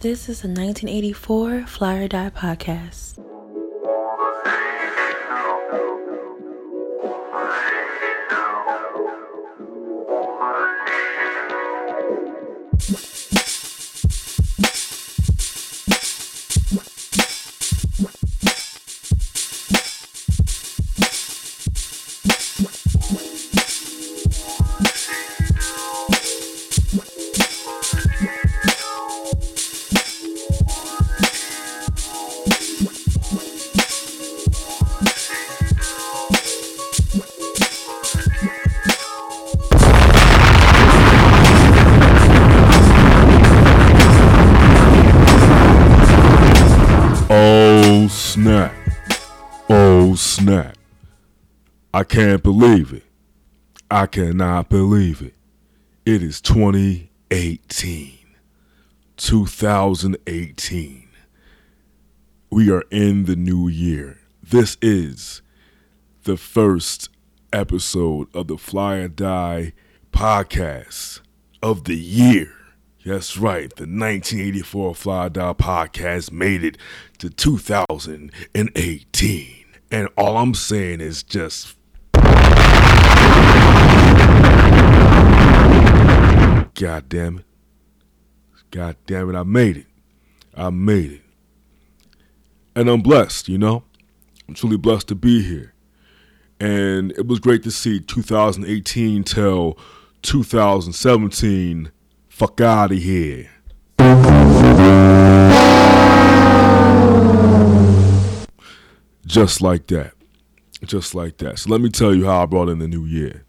This is a 1984 Fly or Die podcast. Can't believe it. I cannot believe it. It is 2018. 2018. We are in the new year. This is the first episode of the Fly or Die podcast of the year. That's right, the 1984 Fly or Die podcast made it to 2018. And all I'm saying is just. God damn it. God damn it, I made it. I made it. And I'm blessed, you know? I'm truly blessed to be here. And it was great to see 2018 till 2017 fuck out of here. Just like that. Just like that. So let me tell you how I brought in the new year.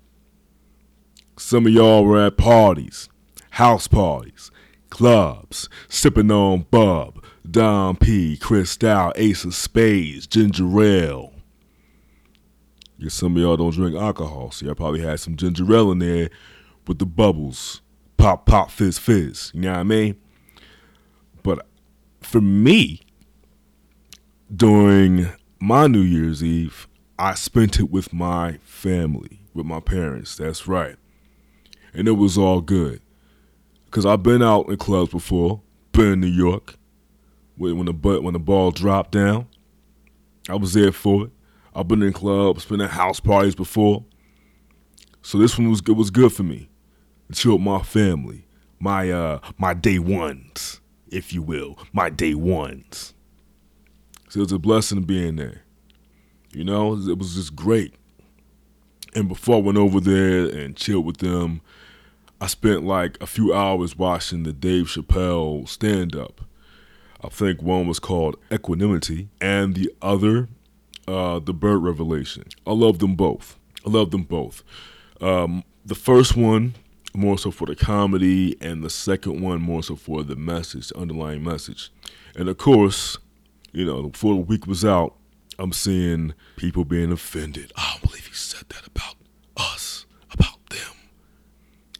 Some of y'all were at parties, house parties, clubs, sipping on Bub, Dom P, Cristal, Ace of Spades, Ginger Ale. Yeah, some of y'all don't drink alcohol, so y'all probably had some ginger ale in there with the bubbles. Pop, pop, fizz, fizz. You know what I mean? But for me, during my New Year's Eve, I spent it with my family, with my parents. That's right. And it was all good. Because I've been out in clubs before, been in New York, when the, when the ball dropped down. I was there for it. I've been in clubs, been at house parties before. So this one was good, was good for me. Chill with my family, my uh my day ones, if you will, my day ones. So it was a blessing being there. You know, it was just great. And before I went over there and chilled with them, I spent like a few hours watching the Dave Chappelle stand up. I think one was called Equanimity and the other, uh, The Bird Revelation. I love them both. I love them both. Um, the first one, more so for the comedy, and the second one, more so for the message, the underlying message. And of course, you know, before the week was out, I'm seeing people being offended. I don't believe he said that about.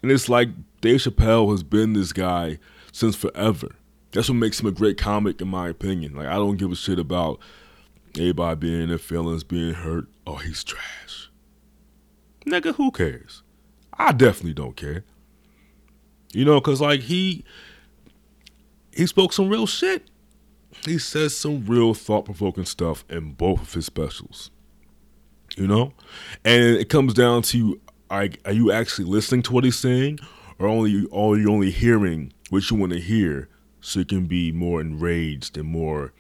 And it's like Dave Chappelle has been this guy since forever. That's what makes him a great comic, in my opinion. Like, I don't give a shit about anybody being in their feelings, being hurt. Oh, he's trash. Nigga, who cares? I definitely don't care. You know, because, like, he. He spoke some real shit. He says some real thought provoking stuff in both of his specials. You know? And it comes down to are you actually listening to what he's saying? Or only or are you only hearing what you want to hear so you can be more enraged and more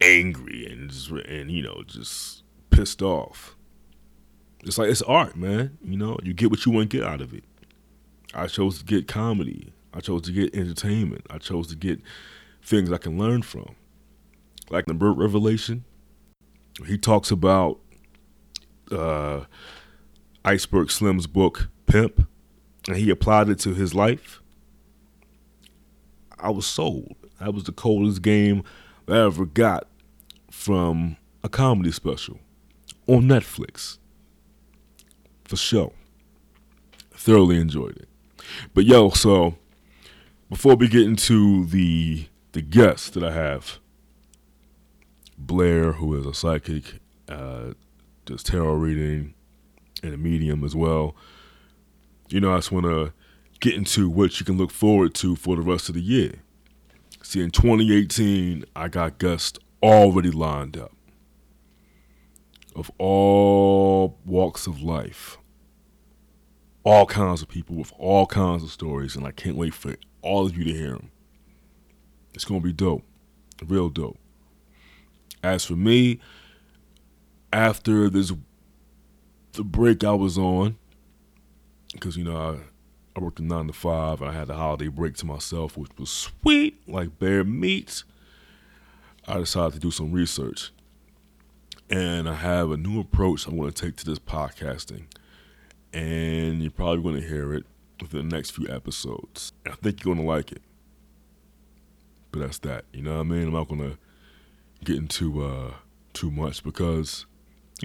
angry and and you know just pissed off. It's like it's art, man. You know, you get what you want to get out of it. I chose to get comedy. I chose to get entertainment. I chose to get things I can learn from. Like the Bird Revelation, he talks about uh, Iceberg Slim's book Pimp, and he applied it to his life. I was sold. That was the coldest game I ever got from a comedy special on Netflix. For sure. Thoroughly enjoyed it. But yo, so before we get into the the guest that I have, Blair, who is a psychic, uh, does tarot reading and a medium as well. You know, I just want to get into what you can look forward to for the rest of the year. See, in 2018, I got guests already lined up of all walks of life, all kinds of people with all kinds of stories, and I can't wait for all of you to hear them. It's gonna be dope, real dope. As for me, after this, the break I was on, because you know I, I worked a nine to five, and I had the holiday break to myself, which was sweet, like bear meat. I decided to do some research, and I have a new approach I'm going to take to this podcasting, and you're probably going to hear it within the next few episodes. I think you're going to like it. But that's that. You know what I mean? I'm not going to get into uh, too much because,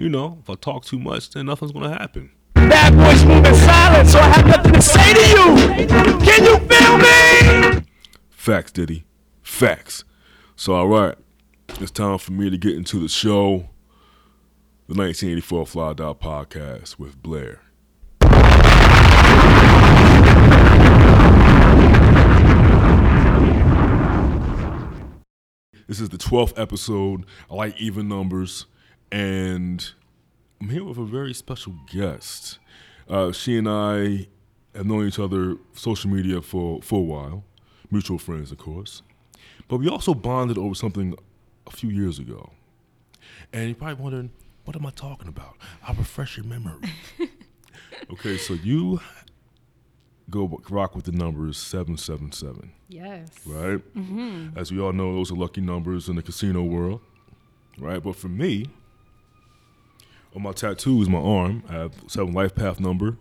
you know, if I talk too much, then nothing's going to happen. Bad boys moving silent, so I have nothing to say to you. Can you feel me? Facts, Diddy. Facts. So, all right, it's time for me to get into the show, the 1984 Fly Die podcast with Blair. This is the 12th episode. I like even numbers, and I'm here with a very special guest. Uh, she and I have known each other social media for, for a while, mutual friends, of course. But we also bonded over something a few years ago. And you're probably wondering, what am I talking about? I'll refresh your memory. okay, so you go rock with the numbers 777, Yes. right? As we all know, those are lucky numbers in the casino world, right? But for me, on my tattoos, my arm, I have seven life path number,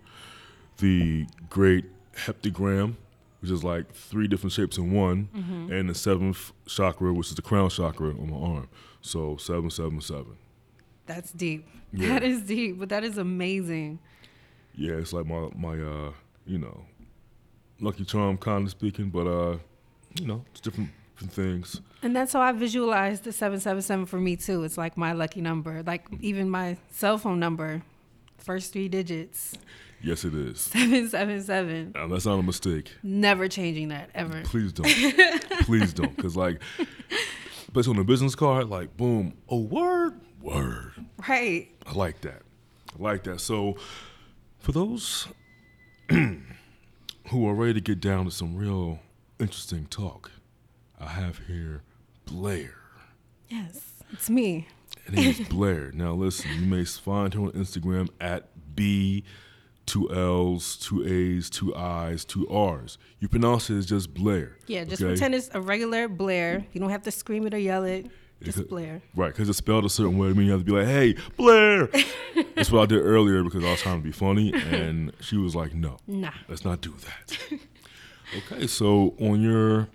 the great heptagram, which is like three different shapes in one, and the seventh chakra, which is the crown chakra on my arm. So seven, seven, seven. That's deep. Yeah. That is deep, but that is amazing. Yeah, it's like my my uh, you know, lucky charm kind of speaking, but uh, you know, it's different different things. And that's how I visualize the 777 for me too. It's like my lucky number. Like even my cell phone number, first three digits, Yes, it is. 777. Uh, that's not a mistake. Never changing that ever. Please don't. Please don't. Because, like, especially on a business card, like, boom, a word, word. Right. I like that. I like that. So, for those who are ready to get down to some real interesting talk, I have here Blair. Yes. It's me. Her name is Blair. Now, listen, you may find her on Instagram at B, two L's, two A's, two I's, two R's. You pronounce it as just Blair. Yeah, just okay? pretend it's a regular Blair. You don't have to scream it or yell it. Just Blair. Right, because it's spelled a certain way. I mean, you have to be like, hey, Blair. That's what I did earlier because I was trying to be funny. And she was like, no, Nah. let's not do that. okay, so on your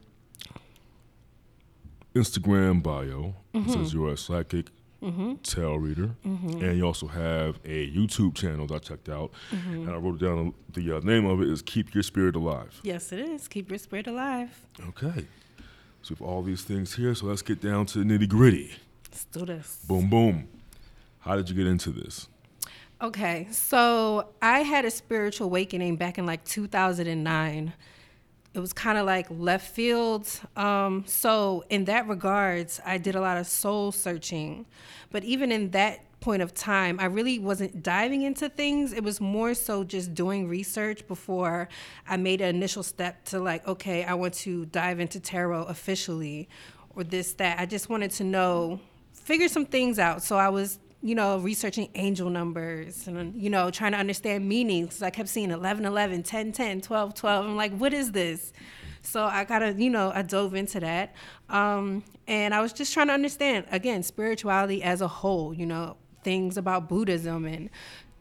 Instagram bio, it mm-hmm. says you're a psychic mm-hmm. tarot reader. Mm-hmm. And you also have a YouTube channel that I checked out. And I wrote down the uh, name of it is Keep Your Spirit Alive. Yes, it is. Keep your spirit alive. Okay. So we have all these things here. So let's get down to the nitty gritty. Let's do this. Boom, boom. How did you get into this? Okay, so I had a spiritual awakening back in like 2009. It was kind of like left field. Um, so in that regards, I did a lot of soul searching. But even in that point of time, I really wasn't diving into things. It was more so just doing research before I made an initial step to like, okay, I want to dive into tarot officially or this, that. I just wanted to know, figure some things out. So I was you know, researching angel numbers and, you know, trying to understand meanings. I kept seeing 11, 11, 10, 10, 12, 12. I'm like, what is this? So I got to, you know, I dove into that. Um, and I was just trying to understand, again, spirituality as a whole, you know, things about Buddhism and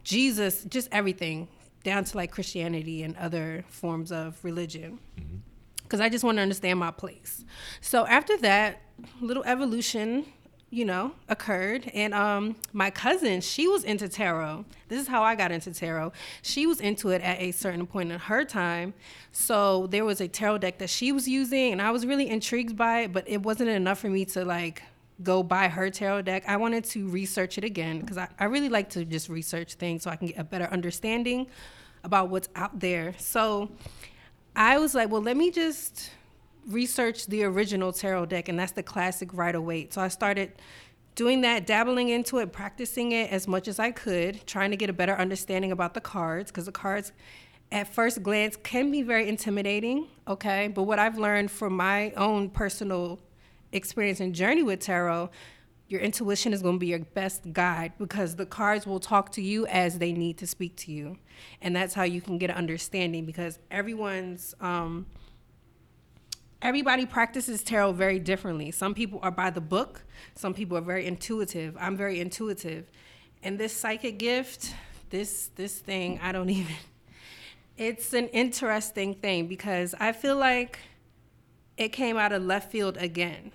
Jesus, just everything, down to like Christianity and other forms of religion because I just want to understand my place. So after that, little evolution, you know, occurred, and um, my cousin, she was into tarot. This is how I got into tarot. She was into it at a certain point in her time. So there was a tarot deck that she was using, and I was really intrigued by it, but it wasn't enough for me to like go buy her tarot deck. I wanted to research it again because I, I really like to just research things so I can get a better understanding about what's out there. So I was like, well, let me just researched the original tarot deck, and that's the classic Rider Waite. So I started doing that, dabbling into it, practicing it as much as I could, trying to get a better understanding about the cards because the cards at first glance can be very intimidating, okay? But what I've learned from my own personal experience and journey with tarot, your intuition is going to be your best guide because the cards will talk to you as they need to speak to you. And that's how you can get an understanding because everyone's um everybody practices tarot very differently. Some people are by the book, some people are very intuitive. I'm very intuitive. And this psychic gift, this this thing, I don't even it's an interesting thing because I feel like it came out of left field again.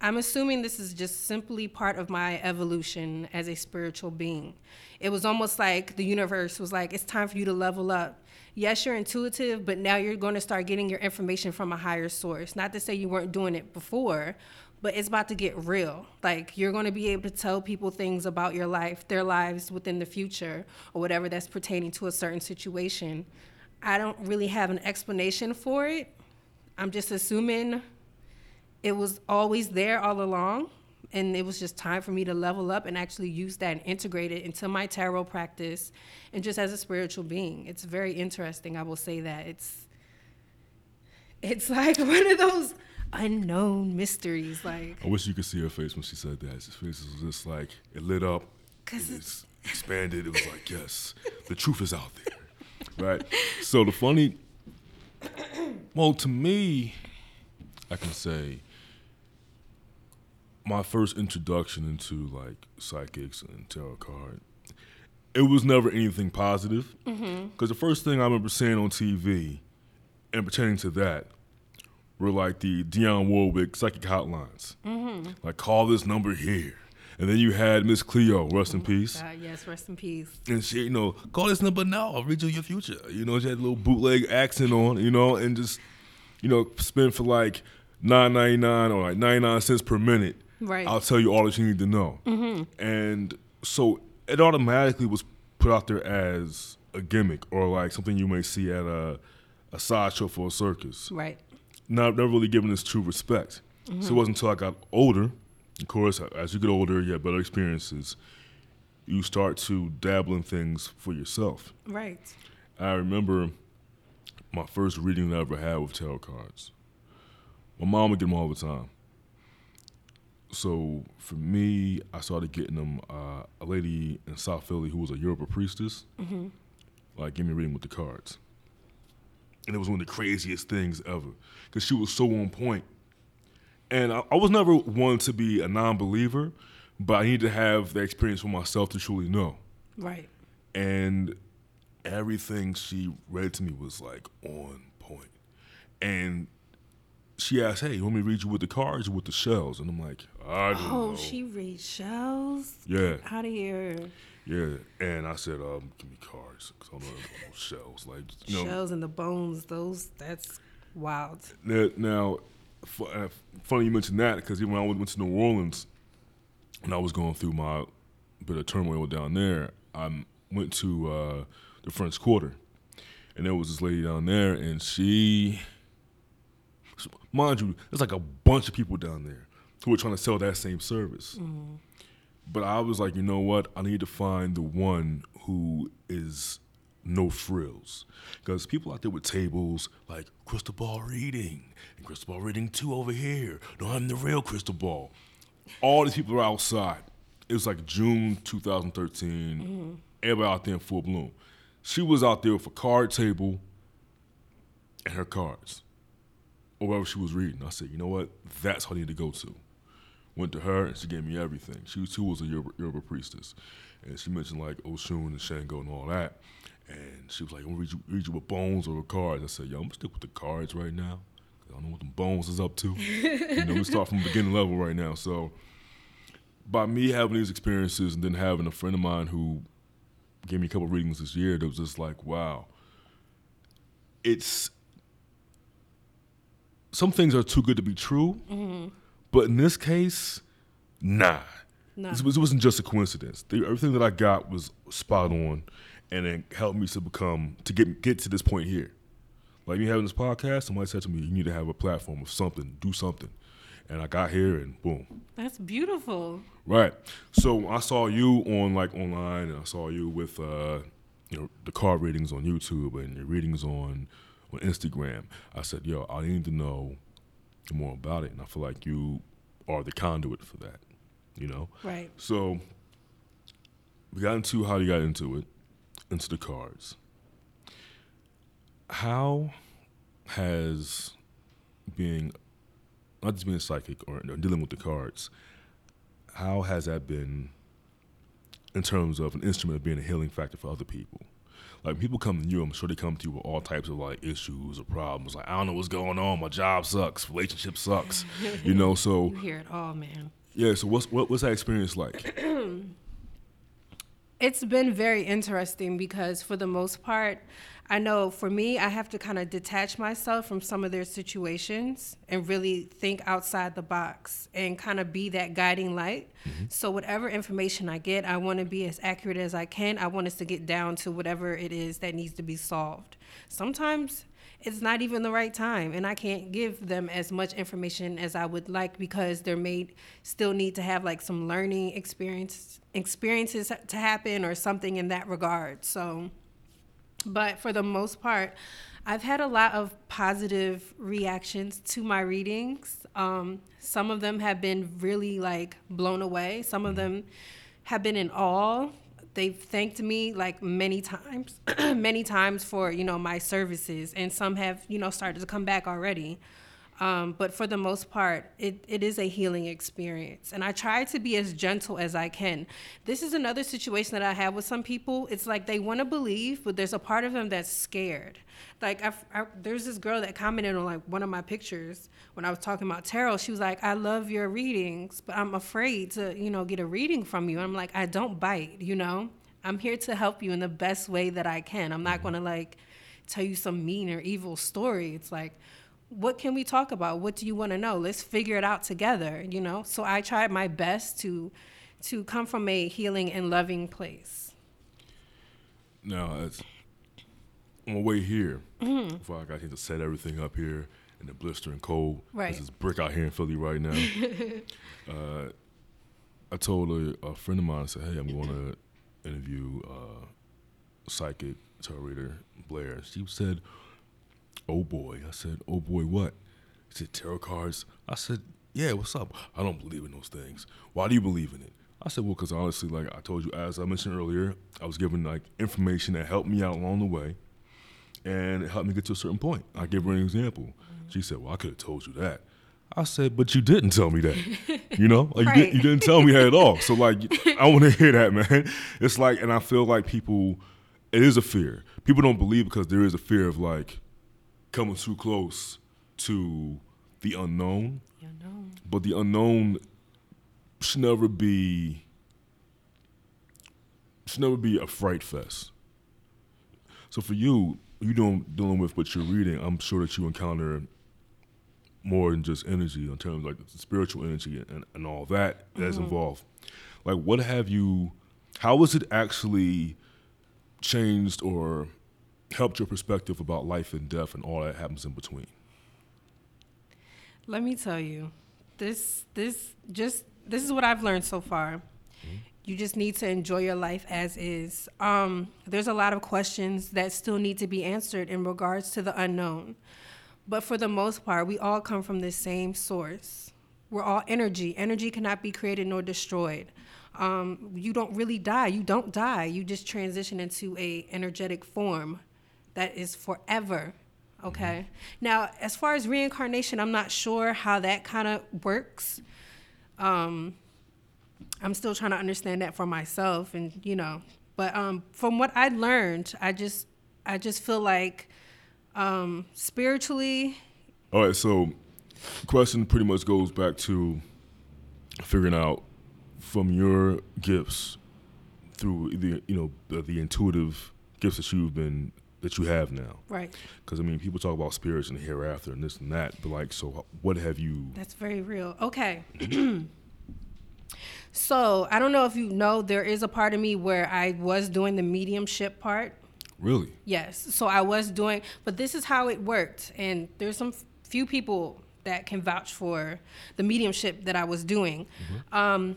I'm assuming this is just simply part of my evolution as a spiritual being. It was almost like the universe was like, it's time for you to level up. Yes, you're intuitive, but now you're going to start getting your information from a higher source. Not to say you weren't doing it before, but it's about to get real. Like you're going to be able to tell people things about your life, their lives within the future, or whatever that's pertaining to a certain situation. I don't really have an explanation for it. I'm just assuming it was always there all along and it was just time for me to level up and actually use that and integrate it into my tarot practice and just as a spiritual being it's very interesting i will say that it's it's like one of those unknown mysteries like I wish you could see her face when she said that. Her face was just like it lit up, 'Cause it it's- expanded. It was like yes, the truth is out there, right? So the funny, well, to me, I can say my first introduction into like psychics and tarot card, it was never anything positive. Mm-hmm. Because the first thing I remember seeing on TV and pertaining to that were like the Dionne Warwick psychic hotlines. Mm-hmm. Like, call this number here. And then you had Miss Cleo, rest in oh peace. God, yes rest in peace And she, you know, call this number now. I'll read you your future. You know, she had a little bootleg accent on, you know, and just, you know, spend for like nine ninety nine or like ninety nine cents per minute. Right. I'll tell you all that you need to know. Mm-hmm. And so it automatically was put out there as a gimmick or like something you may see at a a sideshow for a circus right not never really given this true respect. So it mm-hmm. wasn't until I got older. Of course, as you get older, you have better experiences. You start to dabble in things for yourself. right I remember my first reading that I ever had with tarot cards. My mom would get them all the time. So for me, I started getting them. Uh, a lady in South Philly who was a Yoruba priestess, like, give me a reading with the cards. And it was one of the craziest things ever because she was so on point. And I, I was never one to be a non-believer, but I needed to have the experience for myself to truly know right and everything she read to me was like on. And she asked, "Hey, you want me to read you with the cards or with the shells?" And I'm like, "I don't oh know." she reads shells yeah, out of here yeah. And I said, um, "Give me cards, cause I don't know about shells." Like, you know, shells and the bones those that's wild Now, uh, funny you mentioned that because when I went to New Orleans, and I was going through my bit of turmoil down there, I went to uh, the French Quarter, and there was this lady down there, and she, mind you, there's like a bunch of people down there who are trying to sell that same service. But I was like, you know what? I need to find the one who is no frills. Because people out there with tables like crystal ball reading and crystal ball reading two over here. No, I'm the real crystal ball. All these people are outside. It was like June 2013. Everybody out there in full bloom. She was out there with a card table and her cards or whatever she was reading. I said, you know what? That's what I need to go to. Went to her and she gave me everything. She too was a Yoruba, Yoruba priestess, and she mentioned like Oshun and Shango and all that. And she was like, "I'm gonna read you, read you with bones or with cards." I said, "Yo, I'm gonna stick with the cards right now. I don't know what the bones is up to. you know, we start from the beginning level right now. So, by me having these experiences and then having a friend of mine who gave me a couple readings this year, that was just like, wow. It's some things are too good to be true, but in this case, nah. No. This was, it wasn't just a coincidence. The, everything that I got was spot on, and it helped me to become to get get to this point here. Like me having this podcast, somebody said to me, "You need to have a platform of something, do something," and I got here and boom, That's beautiful. Right. So I saw you on like online, and I saw you with uh, you know the card readings on YouTube and your readings on on Instagram. I said, "Yo, I need to know more about it," and I feel like you are the conduit for that. You know. Right. So we got into how you got into it, into the cards. How has being not just being psychic or, or dealing with the cards, how has that been in terms of an instrument of being a healing factor for other people? Like people come to you, I'm sure they come to you with all types of like issues or problems. Like I don't know what's going on. My job sucks. Relationship sucks. you know. So You hear it all, man. yeah. So what's what, what's that experience like? It's been very interesting because, for the most part, I know for me, I have to kind of detach myself from some of their situations and really think outside the box and kind of be that guiding light. Mm-hmm. So, whatever information I get, I want to be as accurate as I can. I want us to get down to whatever it is that needs to be solved. Sometimes it's not even the right time and i can't give them as much information as i would like because they're made still need to have like some learning experience experiences to happen or something in that regard so. But for the most part i've had a lot of positive reactions to my readings. Um, some of them have been really like blown away. Some of them have been in awe they've thanked me like many times many times for you know my services and some have you know started to come back already. Um, but for the most part it, it is a healing experience and i try to be as gentle as i can. This is another situation that i have with some people. It's like they want to believe but there's a part of them that's scared like I've, I, there's this girl that commented on like one of my pictures when i was talking about tarot. She was like i love your readings but i'm afraid to you know get a reading from you. I'm like i don't bite you know? I'm here to help you in the best way that i can. I'm not going to like tell you some mean or evil story. It's like what can we talk about? What do you want to know? Let's figure it out together you know? So i tried my best to to come from a healing and loving place. No, it's on my way here, before I got here to set everything up here in the blistering cold, Right. it's brick out here in Philly right now. uh, I told a, a friend of mine, I said, hey, I'm going to interview uh, psychic tarot reader Blair. She said, oh boy. I said, oh boy, what? She said, tarot cards. I said, yeah, what's up? I don't believe in those things. Why do you believe in it? I said, well, because honestly, like I told you, as I mentioned earlier, I was given like information that helped me out along the way, and it helped me get to a certain point. I gave her an example. She said, well, I could have told you that. I said, but you didn't tell me that. You know, like you, didn't, you didn't tell me that at all. So like, I want to hear that, man. It's like, and I feel like people, it is a fear. People don't believe because there is a fear of like coming too close to the unknown you know but the unknown should never be should never be a fright fest. So for you, you doing dealing with what you're reading, I'm sure that you encounter more than just energy in terms of like spiritual energy and, and all that that's mm-hmm. involved. Like what have you how has it actually changed or helped your perspective about life and death and all that happens in between? Let me tell you, this this just this is what I've learned so far. You just need to enjoy your life as is. Um, there's a lot of questions that still need to be answered in regards to the unknown, but for the most part, we all come from the same source. We're all energy. Energy cannot be created nor destroyed. Um, you don't really die. You don't die. You just transition into a energetic form that is forever. Okay. Now, as far as reincarnation, I'm not sure how that kind of works. Um, I'm still trying to understand that for myself, and you know, but um, from what I learned, I just, I just feel like um, spiritually, All right, so question pretty much goes back to figuring out from your gifts through the you know the, the intuitive gifts that you've been that you have now. right? Because I mean, people talk about spirits and the hereafter and this and that, but like, so what have you? That's very real. Okay. so I don't know if you know, there is a part of me where I was doing the mediumship part. Really? Yes. So I was doing, but this is how it worked. And there's some few people that can vouch for the mediumship that I was doing. Um,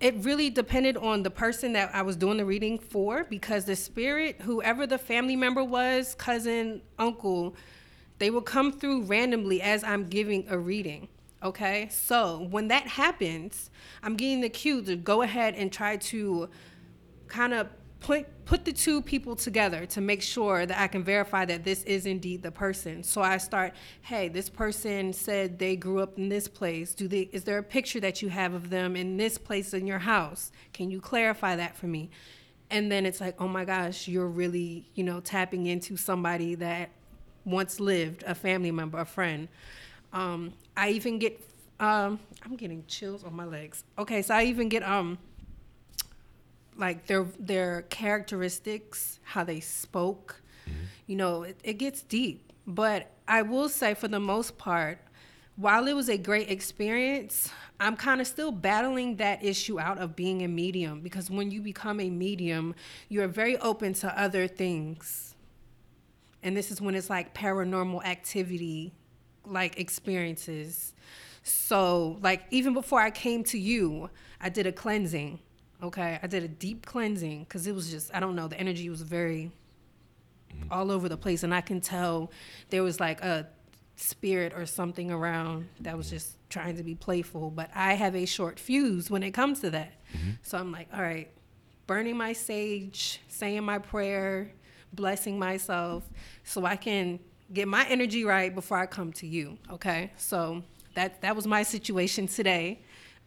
it really depended on the person that I was doing the reading for because the spirit, whoever the family member was, cousin, uncle, they will come through randomly as I'm giving a reading. Okay. So when that happens, I'm getting the cue to go ahead and try to kind of put put the two people together to make sure that I can verify that this is indeed the person. So I start, hey, this person said they grew up in this place. Do they is there a picture that you have of them in this place in your house? Can you clarify that for me? And then it's like, oh my gosh, you're really, you know, tapping into somebody that once lived, a family member, a friend. Um, I even get um, I'm getting chills on my legs. Okay, so I even get um like their their characteristics, how they spoke. You know, it, it gets deep. But I will say, for the most part, while it was a great experience, I'm kind of still battling that issue out of being a medium because when you become a medium, you're very open to other things. And this is when it's like paranormal activity, like experiences. So, like, even before I came to you, I did a cleansing. Okay. I did a deep cleansing because it was just, I don't know, the energy was very mm-hmm. all over the place. And I can tell there was like a spirit or something around that was mm-hmm. just trying to be playful. But I have a short fuse when it comes to that. Mm-hmm. So I'm like, all right, burning my sage, saying my prayer, blessing myself so I can get my energy right before I come to you. Okay. So that that was my situation today.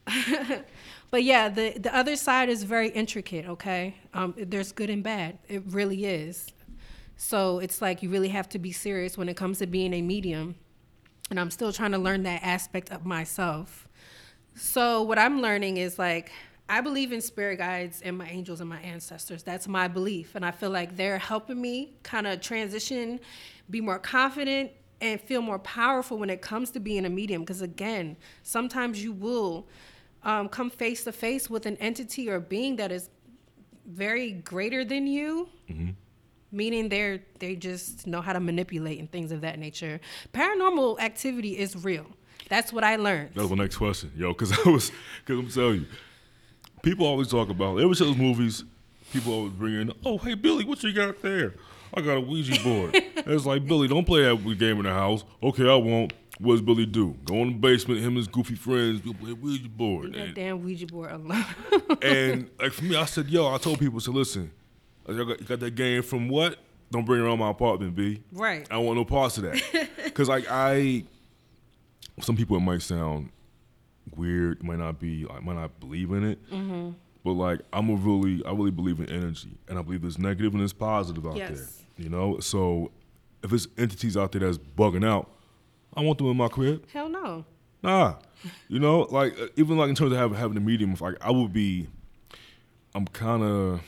but yeah, the the other side is very intricate. Okay, um, there's good and bad. It really is. So it's like you really have to be serious when it comes to being a medium, and I'm still trying to learn that aspect of myself. So what I'm learning is like I believe in spirit guides and my angels and my ancestors. That's my belief, and I feel like they're helping me kind of transition, be more confident, and feel more powerful when it comes to being a medium. Because again, sometimes you will um, come face to face with an entity or being that is very greater than you. Meaning they're they just know how to manipulate and things of that nature. Paranormal activity is real. That's what I learned. That was my next question, yo, because I was, because I'm telling you, people always talk about, every show those movies, people always bring in, oh, hey, Billy, what you got there? I got a Ouija board. it's like, Billy, don't play that game in the house. Okay, I won't. What does Billy do? Go in the basement, him and his goofy friends, go play Ouija board. That damn Ouija board alone. and like for me, I said, yo, I told people, so listen, I got, you got that game from what? Don't bring it around my apartment, B. right. I don't want no parts of that. Because like I, some people it might sound weird, might not be, I might not believe in it. Mm-hmm. But like I'm a really, I really believe in energy, and I believe there's negative and there's positive out Yes. there. You know, so if there's entities out there that's bugging out, I want them in my crib. Hell no. Nah, you know, like uh, even like in terms of having having a medium, like I would be, I'm kind of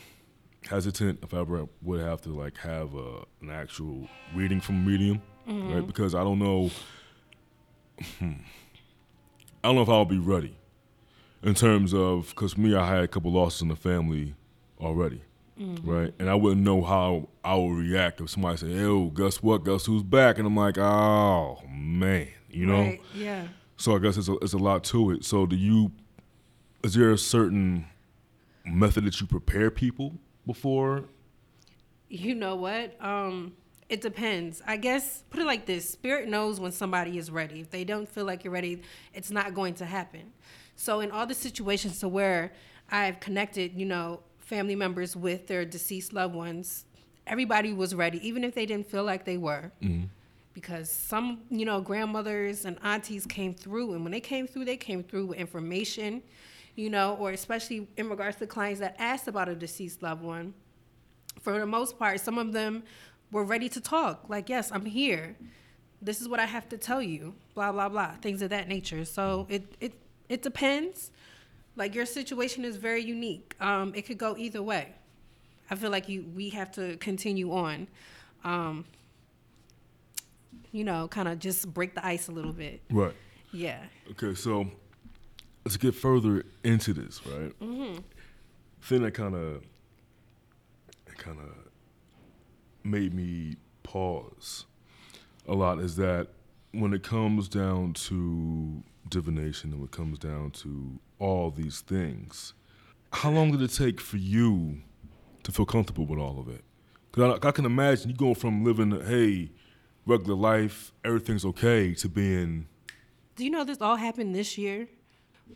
hesitant if I ever would have to like have a, an actual reading from a medium, right? Because I don't know, hmm, I don't know if I'll be ready in terms of because me, I had a couple losses in the family already. Right, and I wouldn't know how I would react if somebody said, "Yo, guess what? Guess who's back?" And I'm like, "Oh man," you know. Right. Yeah. So I guess it's a, it's a lot to it. So do you? Is there a certain method that you prepare people before? You know what? Um, it depends. I guess put it like this: Spirit knows when somebody is ready. If they don't feel like you're ready, it's not going to happen. So in all the situations to where I've connected, you know, family members with their deceased loved ones, everybody was ready, even if they didn't feel like they were. Mm-hmm. Because some, you know, grandmothers and aunties came through, and when they came through, they came through with information, you know, or especially in regards to clients that asked about a deceased loved one for the most part, some of them were ready to talk. Like, yes, I'm here. This is what I have to tell you. Blah blah blah. Things of that nature. So it it it depends. Like your situation is very unique. Um, it could go either way. I feel like you we have to continue on. Um, you know, kind of just break the ice a little bit. Right. Yeah. Okay. So let's get further into this. Right. Mm-hmm. Thing that kind of, kind of made me pause a lot is that when it comes down to divination and when it comes down to all these things, how long did it take for you to feel comfortable with all of it? Because I, I can imagine you going from living, hey, regular life, everything's okay, to being, Do you know this all happened this year?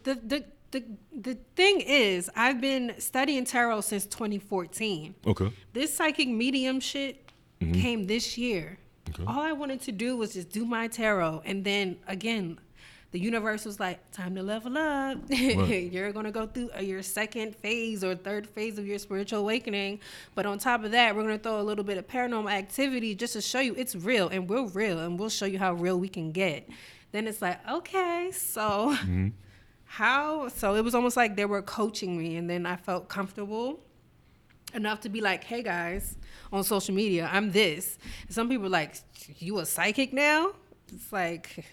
The the the the thing is, I've been studying tarot since 2014. okay. This psychic medium shit mm-hmm. came this year. Okay. All I wanted to do was just do my tarot, and then again, the universe was like, "Time to level up. You're gonna go through uh, your second phase or third phase of your spiritual awakening." But on top of that, we're gonna throw a little bit of paranormal activity just to show you it's real, and we're real, and we'll show you how real we can get. Then it's like, okay, so how? So it was almost like they were coaching me, and then I felt comfortable enough to be like, hey guys, on social media, I'm this. And some people are like, you a psychic now? It's like,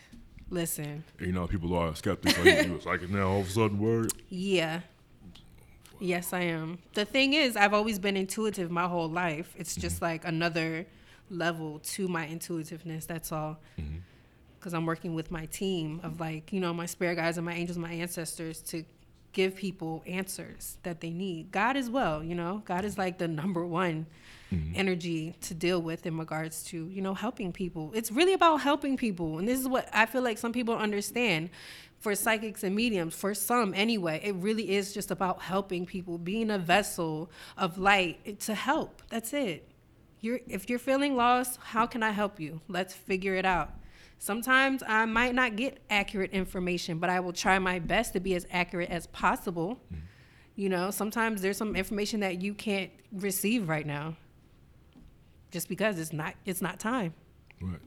listen, You know, people are skeptical. Like, you psychic now, all of a sudden, word. yeah. Yes, I am. The thing is, I've always been intuitive my whole life. It's just mm-hmm. like another level to my intuitiveness. That's all. Mm-hmm. Because I'm working with my team of like, you know, my spirit guides and my angels, my ancestors to give people answers that they need. God as well, you know, God is like the number one Mm-hmm. energy to deal with in regards to, you know, helping people. It's really about helping people. And this is what I feel like some people understand for psychics and mediums, for some anyway, it really is just about helping people, being a vessel of light to help. That's it. You're if you're feeling lost, how can I help you? Let's figure it out. Sometimes I might not get accurate information, but I will try my best to be as accurate as possible. Mm-hmm. You know, sometimes there's some information that you can't receive right now. Just because it's not it's not time. Right.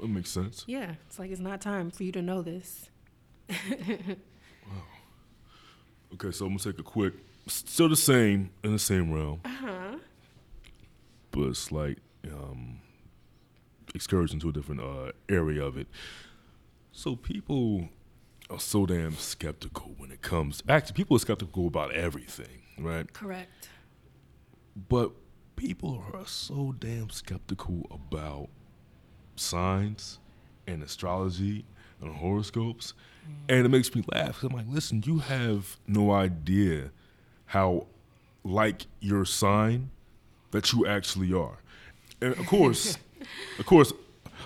That makes sense. Yeah, it's like it's not time for you to know this. Wow. Okay, so I'm gonna take a quick, still the same in the same realm, Uh-huh. but it's like um, excursion to a different uh, area of it. So people are so damn skeptical when it comes. Actually, people are skeptical about everything, right? Correct. But people are so damn skeptical about signs and astrology and horoscopes. And it makes me laugh. I'm like, listen, you have no idea how like your sign that you actually are. And of course, of course,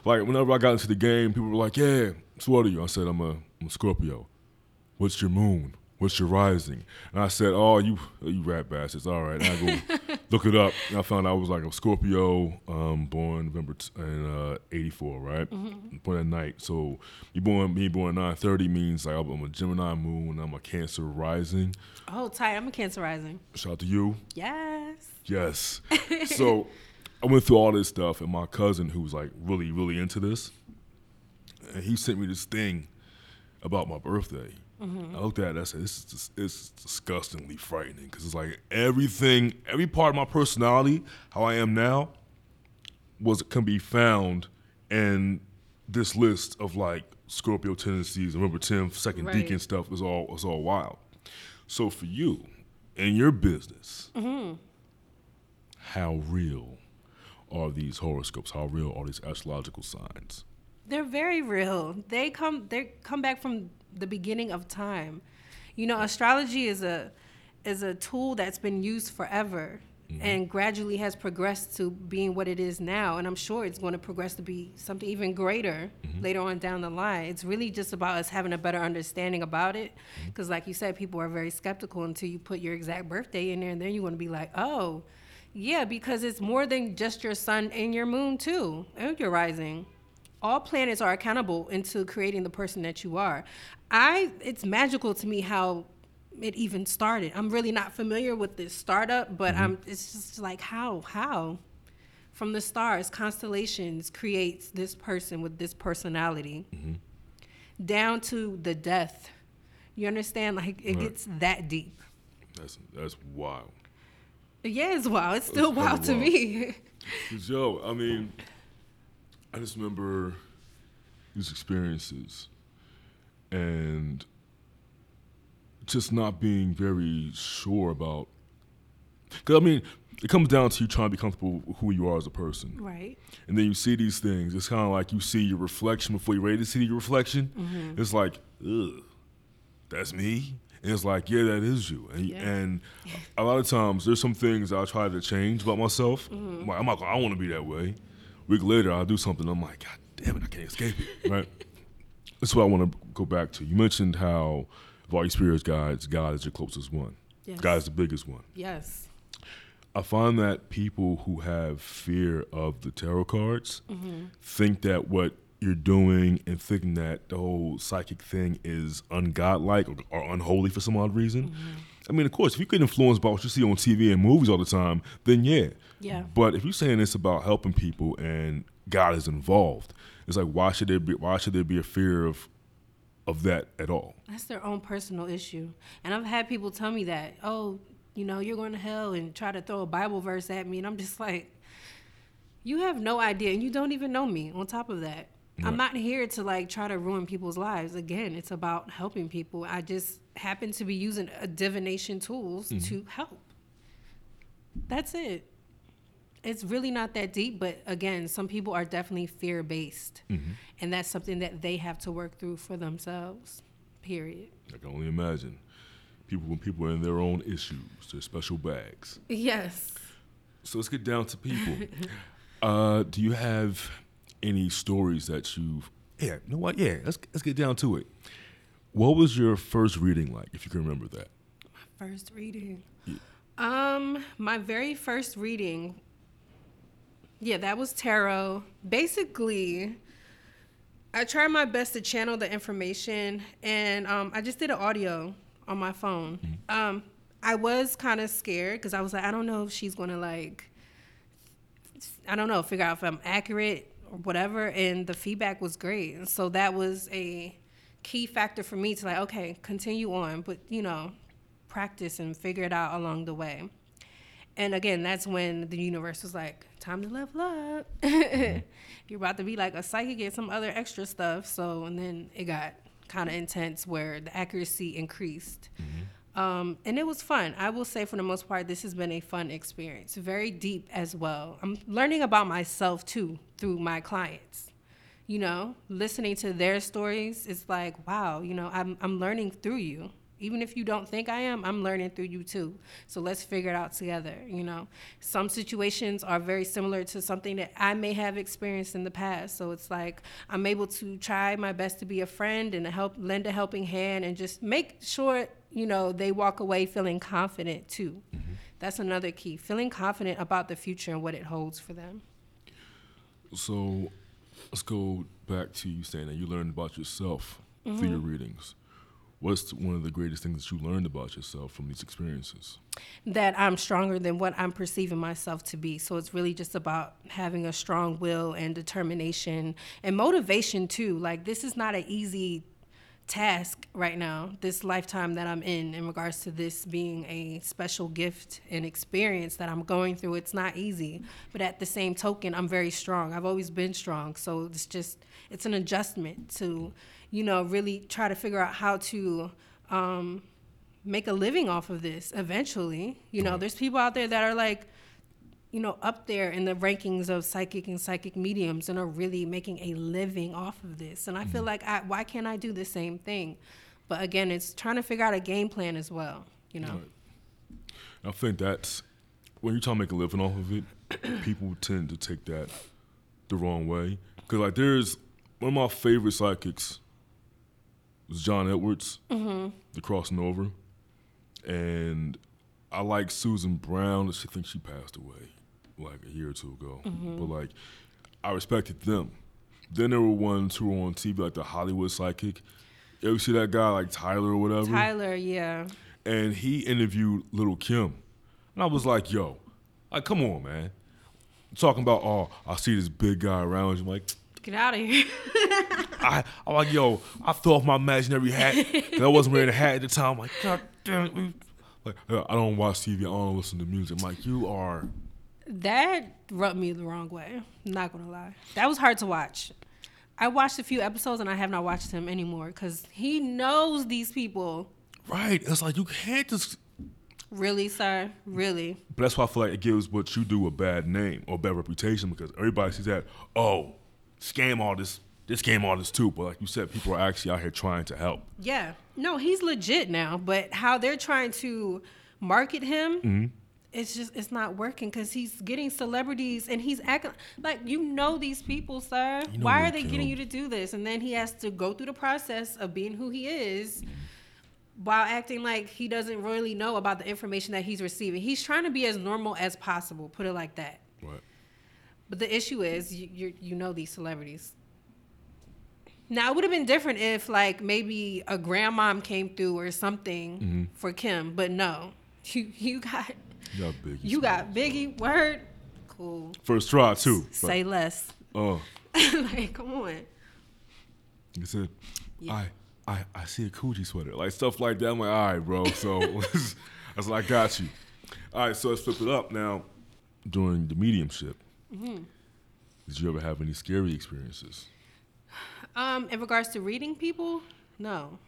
like whenever I got into the game, people were like, yeah, so what are you? I said, I'm a, I'm a Scorpio. What's your moon? What's your rising? And I said, oh, you you rat bastards. All right. I go look it up. I found out I was like a Scorpio, um, born November t- in uh, 84, right? Born at night. So you born me born at 930 means like I'm a Gemini moon. I'm a Cancer rising. Oh, tight. I'm a cancer rising. Shout out to you. Yes. Yes. so I went through all this stuff, and my cousin, who's like really, really into this, and he sent me this thing about my birthday. Mm-hmm. I looked at it. And I said, "This is it's disgustingly frightening because it's like everything, every part of my personality, how I am now, was can be found in this list of like Scorpio tendencies. Remember, Tim, second Right. decan stuff is all is all wild. So for you in your business, mm-hmm. how real are these horoscopes? How real are these astrological signs? They're very real. They come they come back from the beginning of time. You know, astrology is a is a tool that's been used forever mm-hmm. and gradually has progressed to being what it is now and I'm sure it's going to progress to be something even greater mm-hmm. later on down the line. It's really just about us having a better understanding about it mm-hmm. because like you said people are very skeptical until you put your exact birthday in there and then you're going to be like, "Oh, yeah, because it's more than just your sun and your moon too, and your rising. All planets are accountable into creating the person that you are. I it's magical to me how it even started. I'm really not familiar with this startup, but mm-hmm. I'm it's just like how how from the stars, constellations creates this person with this personality mm-hmm. down to the death. You understand? Like it Right. gets that deep. That's that's wild. Yeah, it's wild. It's still That's wild to kinda me. yo, I mean, I just remember these experiences and just not being very sure about. Because I mean, it comes down to you trying to be comfortable with who you are as a person. Right. And then you see these things. It's kind of like you see your reflection before you're ready to see your reflection. Mm-hmm. It's like, ugh, that's me. And it's like, yeah, that is you. And, Yeah. and a lot of times, there's some things I try to change about myself. Mm-hmm. I'm like, I'm not, I want to be that way. Week later, I'll do something. I'm like, God damn it, I can't escape it. Right? That's what I want to go back to. You mentioned how of all your spirits guides, God is your closest one. Yes. God is the biggest one. Yes. I find that people who have fear of the tarot cards Mm-hmm. think that what you're doing and thinking that the whole psychic thing is ungodlike or, or unholy for some odd reason. Mm-hmm. I mean, of course, if you get influenced by what you see on TV and movies all the time, then yeah. Yeah. But if you're saying it's about helping people and God is involved, it's like why should there be why should there be a fear of of that at all? That's their own personal issue. And I've had people tell me that, oh, you know, you're going to hell and try to throw a Bible verse at me. And I'm just like, you have no idea. And you don't even know me on top of that. I'm not here to like try to ruin people's lives. Again, it's about helping people. I just happen to be using a divination tools mm-hmm. to help. That's it. It's really not that deep, but again, some people are definitely fear based. Mm-hmm. And that's something that they have to work through for themselves. Period. I can only imagine. People when people are in their own issues, their special bags. Yes. So let's get down to people. uh, do you have any stories that you've? Yeah, you know what? Yeah, let's let's get down to it. What was your first reading like, if you can remember that? My First reading. Um, my very first reading. Yeah, that was tarot. Basically, I tried my best to channel the information, and um, I just did an audio on my phone. Um, I was kind of scared because I was like, I don't know if she's gonna like, I don't know, figure out if I'm accurate or whatever. And the feedback was great, and so that was a key factor for me to like, okay, continue on, but you know, practice and figure it out along the way. And again, that's when the universe was like, time to level up. You're about to be like a psychic and some other extra stuff. So, and then it got kind of intense where the accuracy increased. Um, and it was fun. I will say, for the most part, this has been a fun experience. Very deep as well. I'm learning about myself too through my clients. You know, listening to their stories, it's like, wow, you know, I'm, I'm learning through you. Even if you don't think I am, I'm learning through you too. So let's figure it out together. You know, some situations are very similar to something that I may have experienced in the past. So it's like I'm able to try my best to be a friend and help lend a helping hand and just make sure you know they walk away feeling confident too. Mm-hmm. That's another key. Feeling confident about the future and what it holds for them. So let's go back to you saying that you learned about yourself through mm-hmm. your readings. What's one of the greatest things that you learned about yourself from these experiences? that I'm stronger than what I'm perceiving myself to be. So it's really just about having a strong will and determination and motivation too. Like this is not an easy task right now, this lifetime that I'm in in regards to this being a special gift and experience that I'm going through. It's not easy, but at the same token, I'm very strong. I've always been strong. So it's just it's an adjustment to, you know, really try to figure out how to um make a living off of this eventually. You know, there's people out there that are like, you know, up there in the rankings of psychic and psychic mediums and are really making a living off of this. And I feel mm-hmm. like, I, why can't I do the same thing? But again, it's trying to figure out a game plan as well. You know, Right. I think that's when you're trying to make a living off of it, people tend to take that the wrong way. Because like there's one of my favorite psychics was John Edwards, mm-hmm. the crossing over, and I like Susan Brown. I think she passed away like a year or two ago. But like I respected them. Then there were ones who were on TV like the Hollywood psychic. You ever see that guy like Tyler or whatever? Tyler, yeah. and he interviewed Lil' Kim, and I was like, "Yo, like, come on, man." Talking about, oh, I see this big guy around you. I'm like, Get out of here. I, I'm like, yo, I threw off my imaginary hat. I wasn't wearing a hat at the time. I'm like, God damn it. Like, "Uh, I don't watch TV. I don't listen to music. I'm like, you are. That rubbed me the wrong way. I'm not gonna lie. That was hard to watch. I watched a few episodes and I have not watched him anymore because he knows these people. Right. It's like, you can't just. Really, sir? Really? But that's why I feel like it gives what you do a bad name or bad reputation because everybody sees that, oh, scam artist, this scam artist too. But like you said, people are actually out here trying to help. Yeah. No, he's legit now, but how they're trying to market him, mm-hmm. It's just it's not working because he's getting celebrities and he's acting like you know these people, sir. You know Why are they kill getting you to do this? And then he has to go through the process of being who he is. While acting like he doesn't really know about the information that he's receiving, he's trying to be as normal as possible. Put it like that. Right. But the issue is, you you, you know these celebrities. Now it would have been different if like maybe a grandmom came through or something Mm-hmm. for Kim, but no, you you got You got Biggie. you got Biggie. Word, cool. First try too. Say less. Oh, like come on. he said, Yeah. I, I, I see a Coogi sweater, like stuff like that. I'm like, all right, bro. So I was like, I got you. All right, so let's flip it up now. During the mediumship, Mm-hmm. did you ever have any scary experiences? Um, in regards to reading people, no.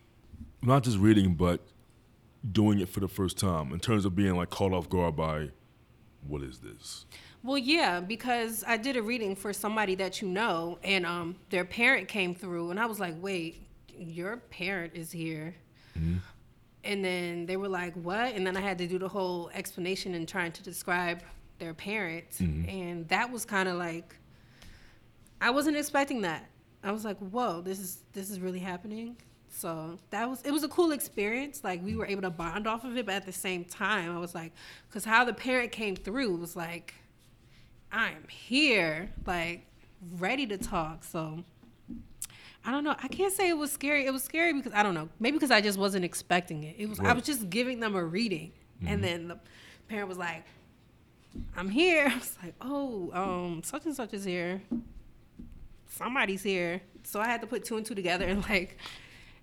Not just reading, but doing it for the first time in terms of being like caught off guard by, what is this? Well, yeah, because I did a reading for somebody that you know, and um, their parent came through, and I was like, "Wait, your parent is here," and then they were like, "What?" And then I had to do the whole explanation and trying to describe their parent, and that was kind of like, I wasn't expecting that. I was like, "Whoa, this is this is really happening." So that was it was a cool experience. Like we were able to bond off of it, but at the same time, I was like, because how the parent came through was like, I'm here, like ready to talk. So I don't know. I can't say it was scary. It was scary because I don't know. Maybe because I just wasn't expecting it. It was I was just giving them a reading, and then the parent was like, "I'm here." I was like, "Oh, um, such and such is here. Somebody's here." So I had to put two and two together and like,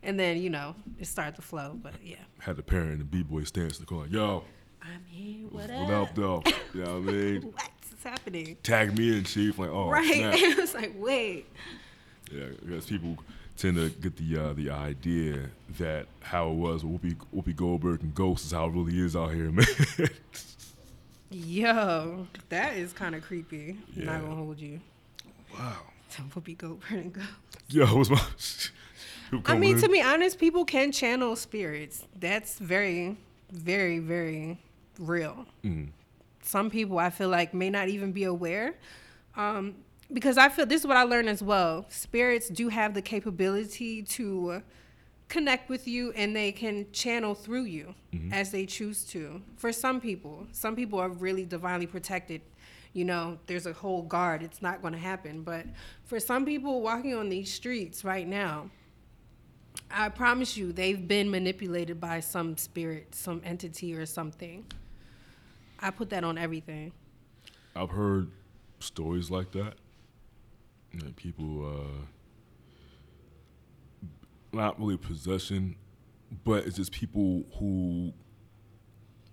and then you know it started to flow. But yeah, Had the parent in the b-boy stance in the corner, like, yo, I'm here. What what up? up, though? you know what I mean? What's happening? Tag me in, chief. Like, oh, right. snap. it was like, wait. Yeah, because people tend to get the uh, the idea that how it was with Whoopi, Whoopi Goldberg and Ghost is how it really is out here, man. Yo, that is kind of creepy. Yeah. Not gonna hold you. wow. Tell Whoopi Goldberg and go. Yo, what's my? I mean, in. to be honest, people can channel spirits. That's very, very, very real. Mm-hmm. Some people I feel like may not even be aware. Um, because I feel this is what I learned as well. Spirits do have the capability to connect with you and they can channel through you as they choose to. For some people, some people are really divinely protected. You know, there's a whole guard. It's not going to happen. But for some people walking on these streets right now, I promise you, they've been manipulated by some spirit, some entity, or something. I put that on everything. I've heard stories like that. That people, uh, not really possession, but it's just people who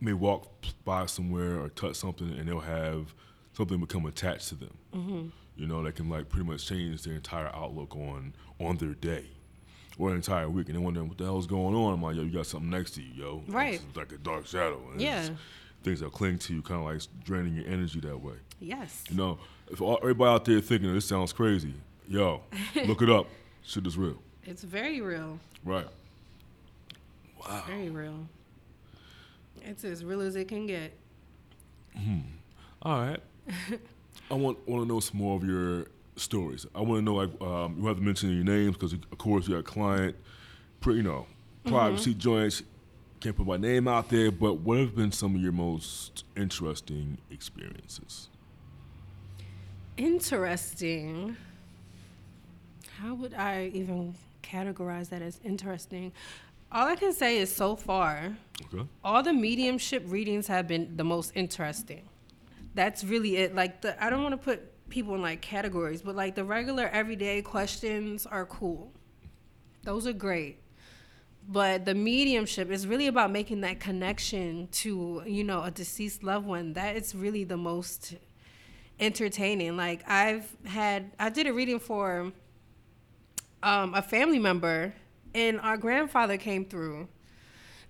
may walk by somewhere or touch something and they'll have something become attached to them. Mm-hmm. You know, that can like pretty much change their entire outlook on on their day or an entire week. And they wonder what the hell's going on. I'm like, yo, you got something next to you, yo. Right. It's like a dark shadow. And Yeah. Things that cling to you, kind of like draining your energy that way. Yes. You know, if all, everybody out there thinking this sounds crazy, yo, look it up. Shit is real, It's very real. right? Wow. It's very real. It's as real as it can get. Hmm. All right. I want want to know some more of your stories. I want to know like um, you have to mention your names because of course you're a client, you know, privacy joints. Can't put my name out there, but what have been some of your most interesting experiences? Interesting. How would I even categorize that as interesting? All I can say is so far, Okay. all the mediumship readings have been the most interesting. That's really it. Like the I don't want to put people in like categories, but like the regular everyday questions are cool. Those are great. But the mediumship is really about making that connection to, you know, a deceased loved one. That is really the most entertaining. Like I've had I did a reading for um, a family member and our grandfather came through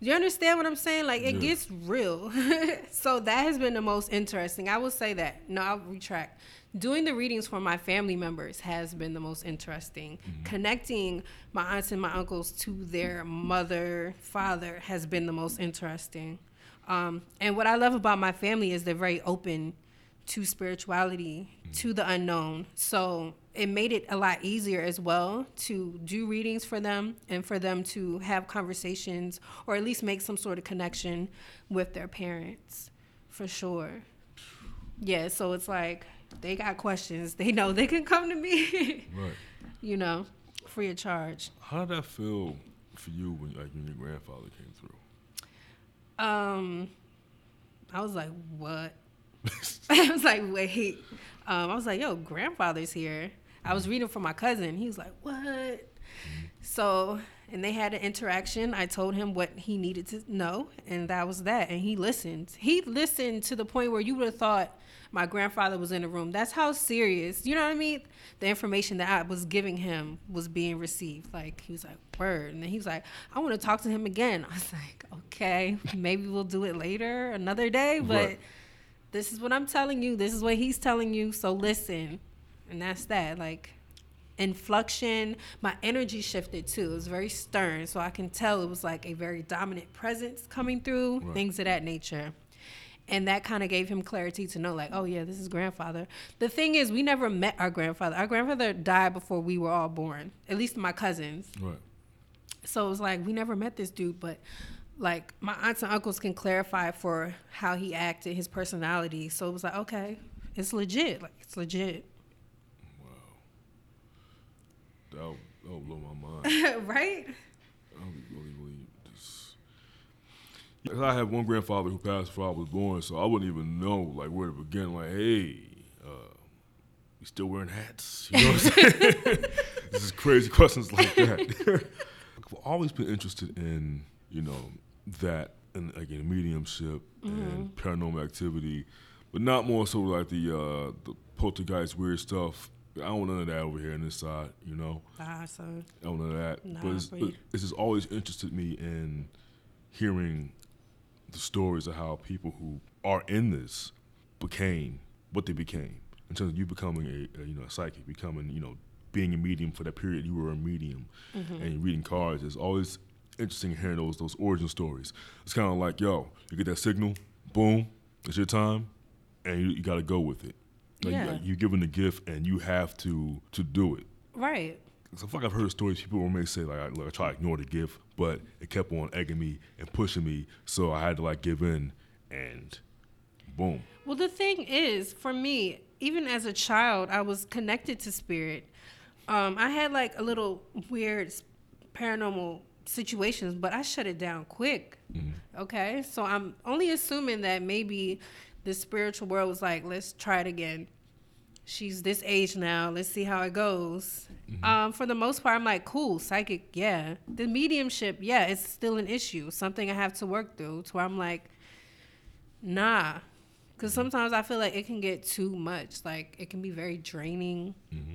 Do you understand what I'm saying? Like it Yeah. gets real. so that has been the most interesting. I will say that. No, I'll retract. Doing the readings for my family members has been the most interesting. Connecting my aunts and my uncles to their mother, father has been the most interesting. Um, and what I love about my family is they're very open to spirituality, to the unknown. So it made it a lot easier as well to do readings for them and for them to have conversations or at least make some sort of connection with their parents, for sure. Yeah, so it's like they got questions. They know they can come to me, Right. you know, free of charge. How did that feel for you when like when your grandfather came through? Um, I was like, what? I was like, wait. Um, I was like, yo, grandfather's here. I was reading for my cousin. He was like, what? So, and they had an interaction. I told him what he needed to know, and that was that. And he listened. He listened to the point where you would have thought my grandfather was in the room. That's how serious, you know what I mean? The information that I was giving him was being received. Like, he was like, word. And then he was like, I want to talk to him again. I was like, okay, maybe we'll do it later, another day. But Right. this is what I'm telling you. This is what he's telling you. So listen. And that's that. Like, inflection, my energy shifted too. It was very stern. So I can tell it was like a very dominant presence coming through, Right. things of that nature. And that kind of gave him clarity to know, like, oh, yeah, this is grandfather. The thing is, we never met our grandfather. Our grandfather died before we were all born, at least my cousins. Right. So it was like, we never met this dude, but like my aunts and uncles can clarify for how he acted, his personality. So it was like, okay, it's legit. Like, it's legit. That would, that would blow my mind. right? I would really, really just. 'Cause I had one grandfather who passed before I was born, so I wouldn't even know like where to begin. Like, hey, uh, you still wearing hats? You know what I'm saying? this is crazy questions like that. I've always been interested in you know that and again mediumship and paranormal activity, but not more so like the uh, the poltergeist weird stuff. I don't want none of that over here on this side, you know. Nah, son. I don't know that. Nah, but it's, for but you. it's just always interested me in hearing the stories of how people who are in this became what they became. In terms of you becoming a, a you know a psychic, becoming you know being a medium for that period you were a medium, Mm-hmm. and reading cards. It's always interesting hearing those those origin stories. It's kind of like yo, you get that signal, boom, it's your time, and you, you got to go with it. Like, Yeah. you, you're given the gift, and you have to to do it. Right. So like I've heard stories people may say like, I try to ignore the gift, but it kept on egging me and pushing me, so I had to like give in, and boom. Well, the thing is, for me, even as a child, I was connected to spirit. Um, I had like a little weird paranormal situations, but I shut it down quick. Okay, so I'm only assuming that maybe the spiritual world was like, let's try it again. She's this age now. Let's see how it goes. Mm-hmm. Um, for the most part, I'm like, cool, psychic, yeah. The mediumship, yeah, it's still an issue, something I have to work through. To where I'm like, Nah, because mm-hmm. sometimes I feel like it can get too much. Like it can be very draining. Mm-hmm.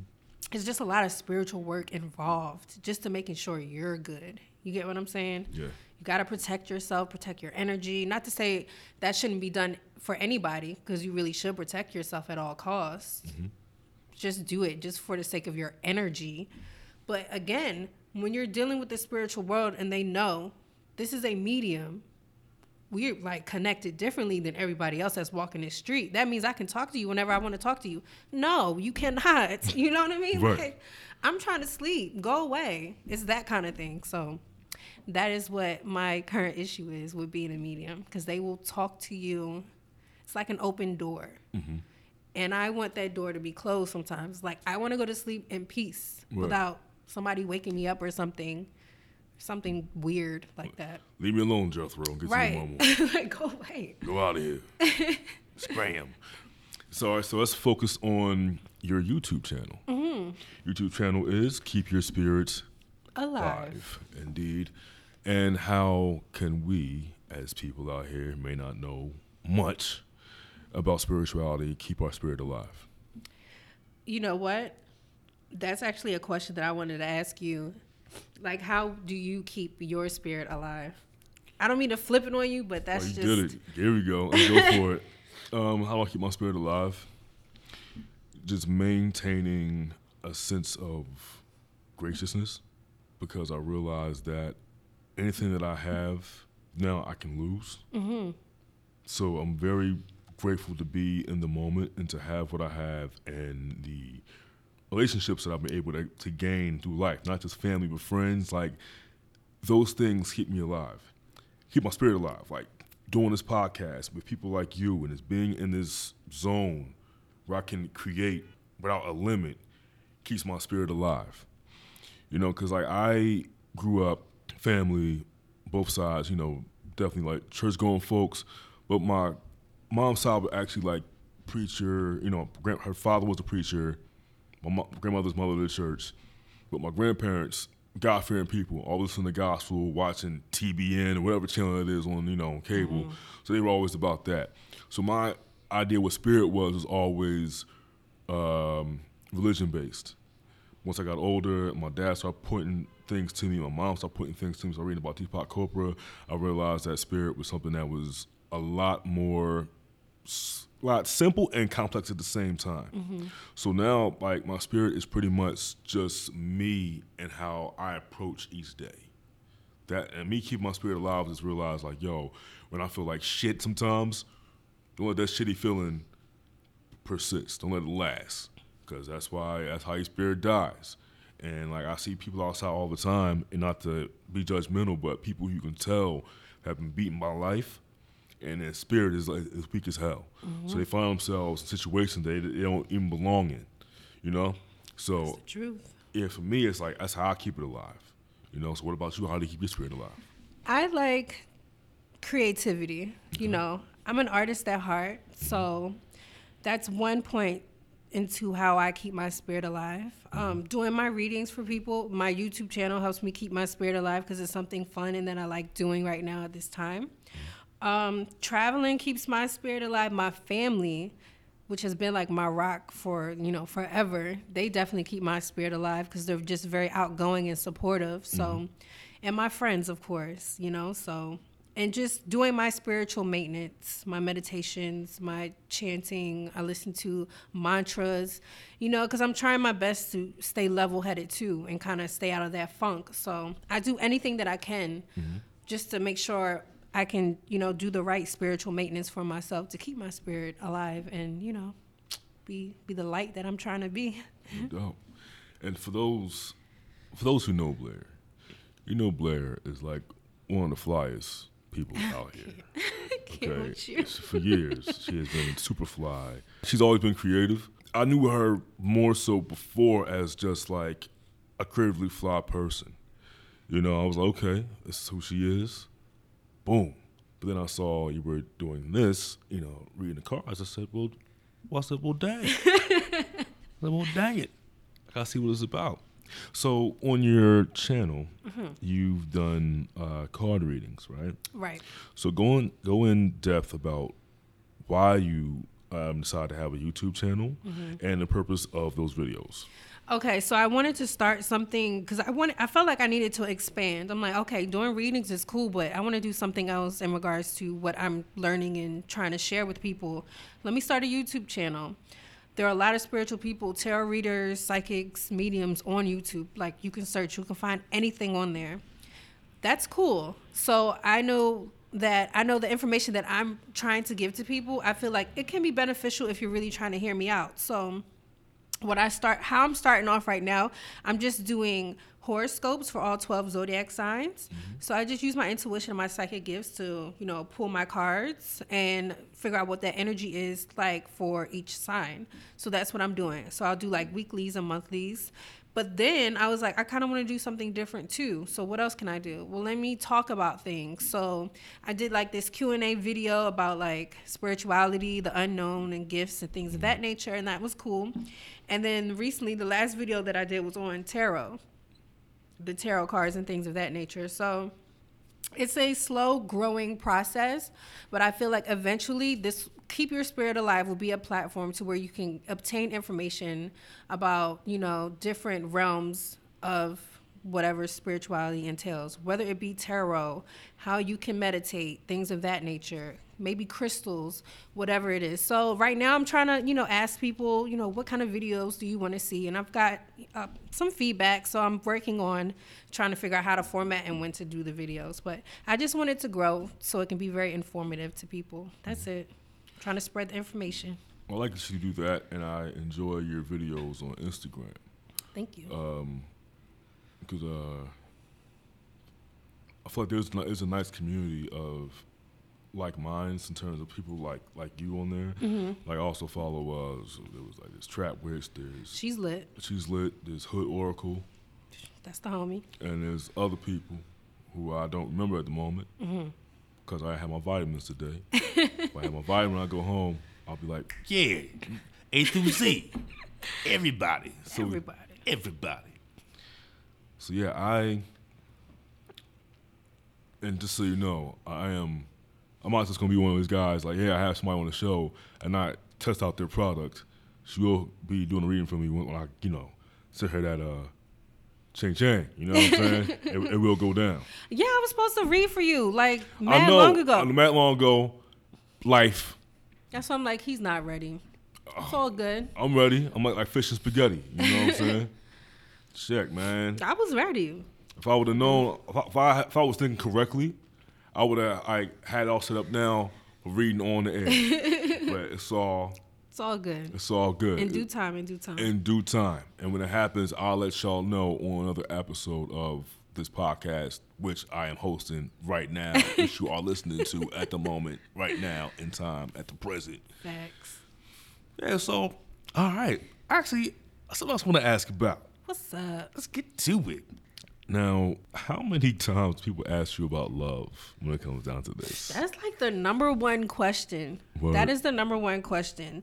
It's just a lot of spiritual work involved, just to making sure you're good. You get what I'm saying? Yeah. You got to protect yourself, protect your energy. Not to say that shouldn't be done for anybody, because you really should protect yourself at all costs. Mm-hmm. Just do it just for the sake of your energy. But again, when you're dealing with the spiritual world and they know this is a medium, we're like connected differently than everybody else that's walking the street. That means I can talk to you whenever I want to talk to you. No, you cannot. You know what I mean? Right. Like, I'm trying to sleep. Go away. It's that kind of thing. So that is what my current issue is with being a medium because they will talk to you. It's like an open door. And I want that door to be closed sometimes. Like I want to go to sleep in peace without somebody waking me up or something, something weird like that. Leave me alone, Jethro. Get Right. like go away. Go out of here. Scram. So, all right, so let's focus on your YouTube channel. Mm-hmm. YouTube channel is Keep Your Spirits Alive. Live, indeed. And how can we, as people out here, may not know much about spirituality, keep our spirit alive? You know what? That's actually a question that I wanted to ask you. Like, how do you keep your spirit alive? I don't mean to flip it on you, but that's oh, you just did it. Here we go. Let's go for it. Um, how do I keep my spirit alive? Just maintaining a sense of graciousness because I realize that anything that I have now I can lose. Mm-hmm. So I'm very grateful to be in the moment and to have what I have and the relationships that I've been able to, to gain through life, not just family but friends. Like those things keep me alive, keep my spirit alive. Like doing this podcast with people like you and it's being in this zone where I can create without a limit keeps my spirit alive. You know, because like I grew up family, both sides. You know, definitely like church going folks, but my mom's side was actually like preacher. You know, grand, her father was a preacher. My mo- grandmother's mother of the church, but my grandparents God fearing people, always listening to the gospel, watching TBN or whatever channel it is on you know on cable. So they were always about that. So my idea what spirit was was always um, religion based. Once I got older, my dad started pointing things to me. My mom started pointing things to me. So I reading about Deepak Chopra. I realized that spirit was something that was a lot more, lot simple and complex at the same time. So now, like my spirit is pretty much just me and how I approach each day. That and me keeping my spirit alive is realize like, yo, when I feel like shit sometimes, don't let that shitty feeling persist. Don't let it last, because that's why that's how your spirit dies. And like I see people outside all the time, and not to be judgmental, but people you can tell have been beaten by life, and their spirit is like is weak as hell. So they find themselves in situations they, they don't even belong in, you know. So truth. yeah, for me, it's like that's how I keep it alive, you know. So what about you? How do you keep your spirit alive? I like creativity. You know, I'm an artist at heart, so that's one point into how I keep my spirit alive. Um, doing my readings for people, my YouTube channel helps me keep my spirit alive because it's something fun and that I like doing right now at this time. Um, traveling keeps my spirit alive. My family, which has been like my rock for you know forever, they definitely keep my spirit alive because they're just very outgoing and supportive. So, and my friends, of course, you know. So, and just doing my spiritual maintenance, my meditations, my chanting. I listen to mantras, you know, because I'm trying my best to stay level headed too and kind of stay out of that funk. So I do anything that I can just to make sure I can, you know, do the right spiritual maintenance for myself to keep my spirit alive and, you know, be be the light that I'm trying to be. Dope. And for those for those who know Blair, you know Blair is like one of the flyest people out here. You. For years, she has been super fly. She's always been creative. I knew her more so before as just like a creatively fly person. You know, I was like, okay, this is who she is. Boom. But then I saw you were doing this, you know, reading the cards. I said, well, well I said, well, dang. I said, well, dang it. I gotta see what it's about. So on your channel, Mm-hmm. you've done uh, card readings, right? Right. So go in, go in depth about why you um, decided to have a YouTube channel Mm-hmm. and the purpose of those videos. Okay, so I wanted to start something because I wanted, I felt like I needed to expand. I'm like, okay, doing readings is cool, but I want to do something else in regards to what I'm learning and trying to share with people. Let me start a YouTube channel. There are a lot of spiritual people, tarot readers, psychics, mediums on YouTube. Like you can search, you can find anything on there. That's cool. So I know that I know the information that I'm trying to give to people. I feel like it can be beneficial if you're really trying to hear me out. So what I start how I'm starting off right now, I'm just doing horoscopes for all 12 zodiac signs. Mm-hmm. So I just use my intuition and my psychic gifts to, you know, pull my cards and figure out what that energy is like for each sign. So that's what I'm doing. So I'll do like weeklies and monthlies. But then I was like, I kind of want to do something different too. So what else can I do? Well, let me talk about things. So I did like this Q and A video about like spirituality, the unknown, and gifts and things of that nature, and that was cool. And then recently, the last video that I did was on tarot, the tarot cards and things of that nature. So it's a slow growing process, but I feel like eventually this keep your spirit alive will be a platform to where you can obtain information about, you know, different realms of whatever spirituality entails, whether it be tarot, how you can meditate, things of that nature, maybe crystals, whatever it is. So right now I'm trying to, you know, ask people, you know, what kind of videos do you want to see? And I've got uh, some feedback, so I'm working on trying to figure out how to format and when to do the videos. But I just want it to grow so it can be very informative to people. That's it. trying to spread the information. I like to see you do that, and I enjoy your videos on Instagram Thank you. Um, because uh, I feel like there's there's a nice community of like minds in terms of people like like you on there. Mm-hmm. Like I also follow uh, so there was like this Trap Witch, there's She's lit. She's Lit, there's Hood Oracle, That's the homie. and there's other people who I don't remember at the moment Mm-hmm. because I had my vitamins today. if I have my vitamin, I go home. I'll be like, Yeah, A through Z. Everybody. so Everybody. Everybody. So yeah, I and just so you know, I am I'm not just gonna be one of those guys like, yeah, I have somebody on the show and not test out their product. She will be doing a reading for me when, when I, you know, send her that uh ching ching. You know what I'm saying? it, it will go down. Yeah, I was supposed to read for you like I know. long ago. Know mad long ago. Life. That's why I'm like, he's not ready. It's all good. I'm ready. I'm like like fish and spaghetti. You know what I'm saying? Check, man. I was ready. If I would have known, if I, if I if I was thinking correctly, I would have I had it all set up now for reading on the air. but it's all It's all good. it's all good. In due time, in due time. In due time, and when it happens, I'll let y'all know on another episode of this podcast, which I am hosting right now, which you are listening to at the moment, right now in time, at the present. Facts. Yeah. So, all right. Actually, something else I want to ask about. What's up? Let's get to it. Now, how many times people ask you about love when it comes down to this? That's like the number one question. Word. That is the number one question.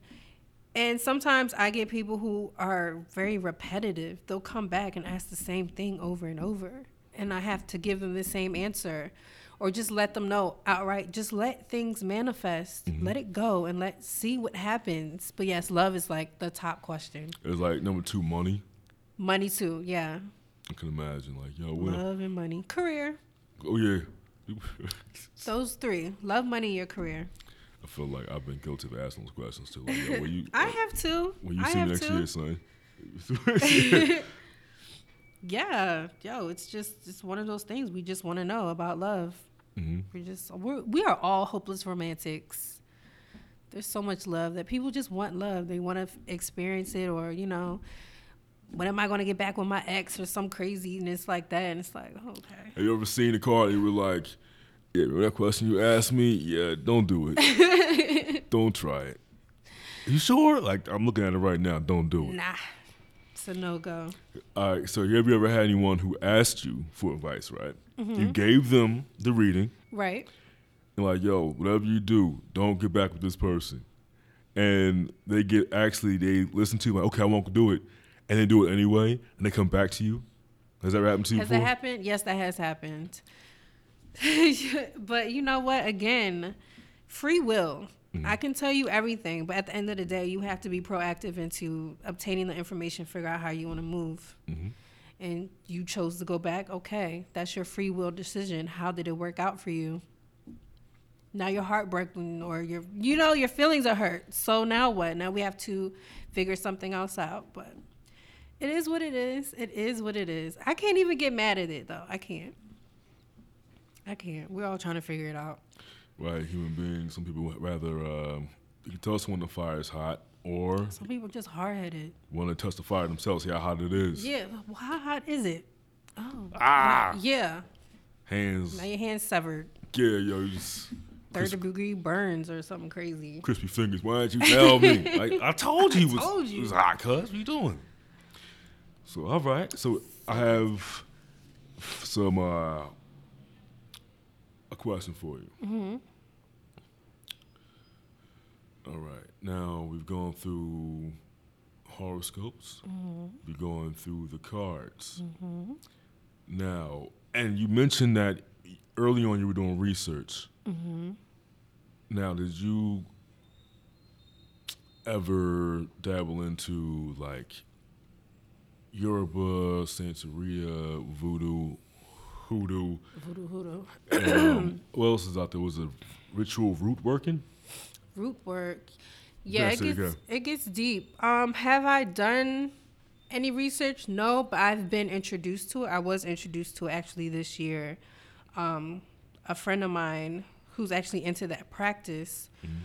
And sometimes I get people who are very repetitive. They'll come back and ask the same thing over and over. And I have to give them the same answer or just let them know outright. Just let things manifest. Mm-hmm. Let it go and let see what happens. But yes, love is like the top question. It's like number two, money. Money too, yeah. I can imagine, like, yo, what? Love and money. Career. Oh yeah. Those three. Love, money, your career. I feel like I've been guilty of asking those questions too. Like, yo, you, I have to. when you I see me next to. year, son. Yeah, yo, it's just it's one of those things we just want to know about love. Mhm. We just we're, we are all hopeless romantics. There's so much love that people just want love. They want to f- experience it, or you know, when am I going to get back with my ex or some craziness like that? And it's like, okay, Have you ever seen a card and you were like, yeah, remember that question you asked me? Yeah, don't do it. don't try it. You sure? Like, I'm looking at it right now. Don't do it. nah, it's a no go. All right, so have you ever had anyone who asked you for advice, right? Mm-hmm. You gave them the reading, Right? and like, yo, whatever you do, don't get back with this person. And they get actually, they listen to you, like, okay, I won't do it, and they do it anyway, and they come back to you. Has that happened to you Has before? that happened? Yes, that has happened. but you know what? Again, free will. Mm-hmm. I can tell you everything, but at the end of the day, you have to be proactive into obtaining the information, figure out how you want to move. Mm-hmm. And you chose to go back. Okay, that's your free will decision. How did it work out for you? Now you're heartbroken, or you're, you know, your feelings are hurt. So now what? Now we have to figure something else out. But it is what it is. It is what it is. I can't even get mad at it though. I can't. I can't. We're all trying to figure it out. Right, human beings. Some people would rather um, you can tell someone the fire is hot, or Some people just hard headed. want to touch the fire themselves, see how hot it is. Yeah. well, How hot is it? Oh. Ah, Yeah. hands. Now your hand's severed. Yeah, yo, you just Third degree burns or something crazy. crispy fingers. Why didn't you tell me? like, I told you it was, told it you. was hot, cuz. What are you doing? So, all right. So, I have some, uh, a question for you. Mm-hmm. All right. Now, we've gone through horoscopes. We're going through the cards. Now, and you mentioned that early on you were doing research. Now, did you ever dabble into like Yoruba, Santeria, Voodoo, Hoodoo. Voodoo hoodoo. Um, what else is out there? Was a ritual root working? Root work. Yeah, Yes, it gets it gets deep. Um, have I done any research? No, but I've been introduced to it. I was introduced to it actually this year. Um, a friend of mine who's actually into that practice, Mm-hmm.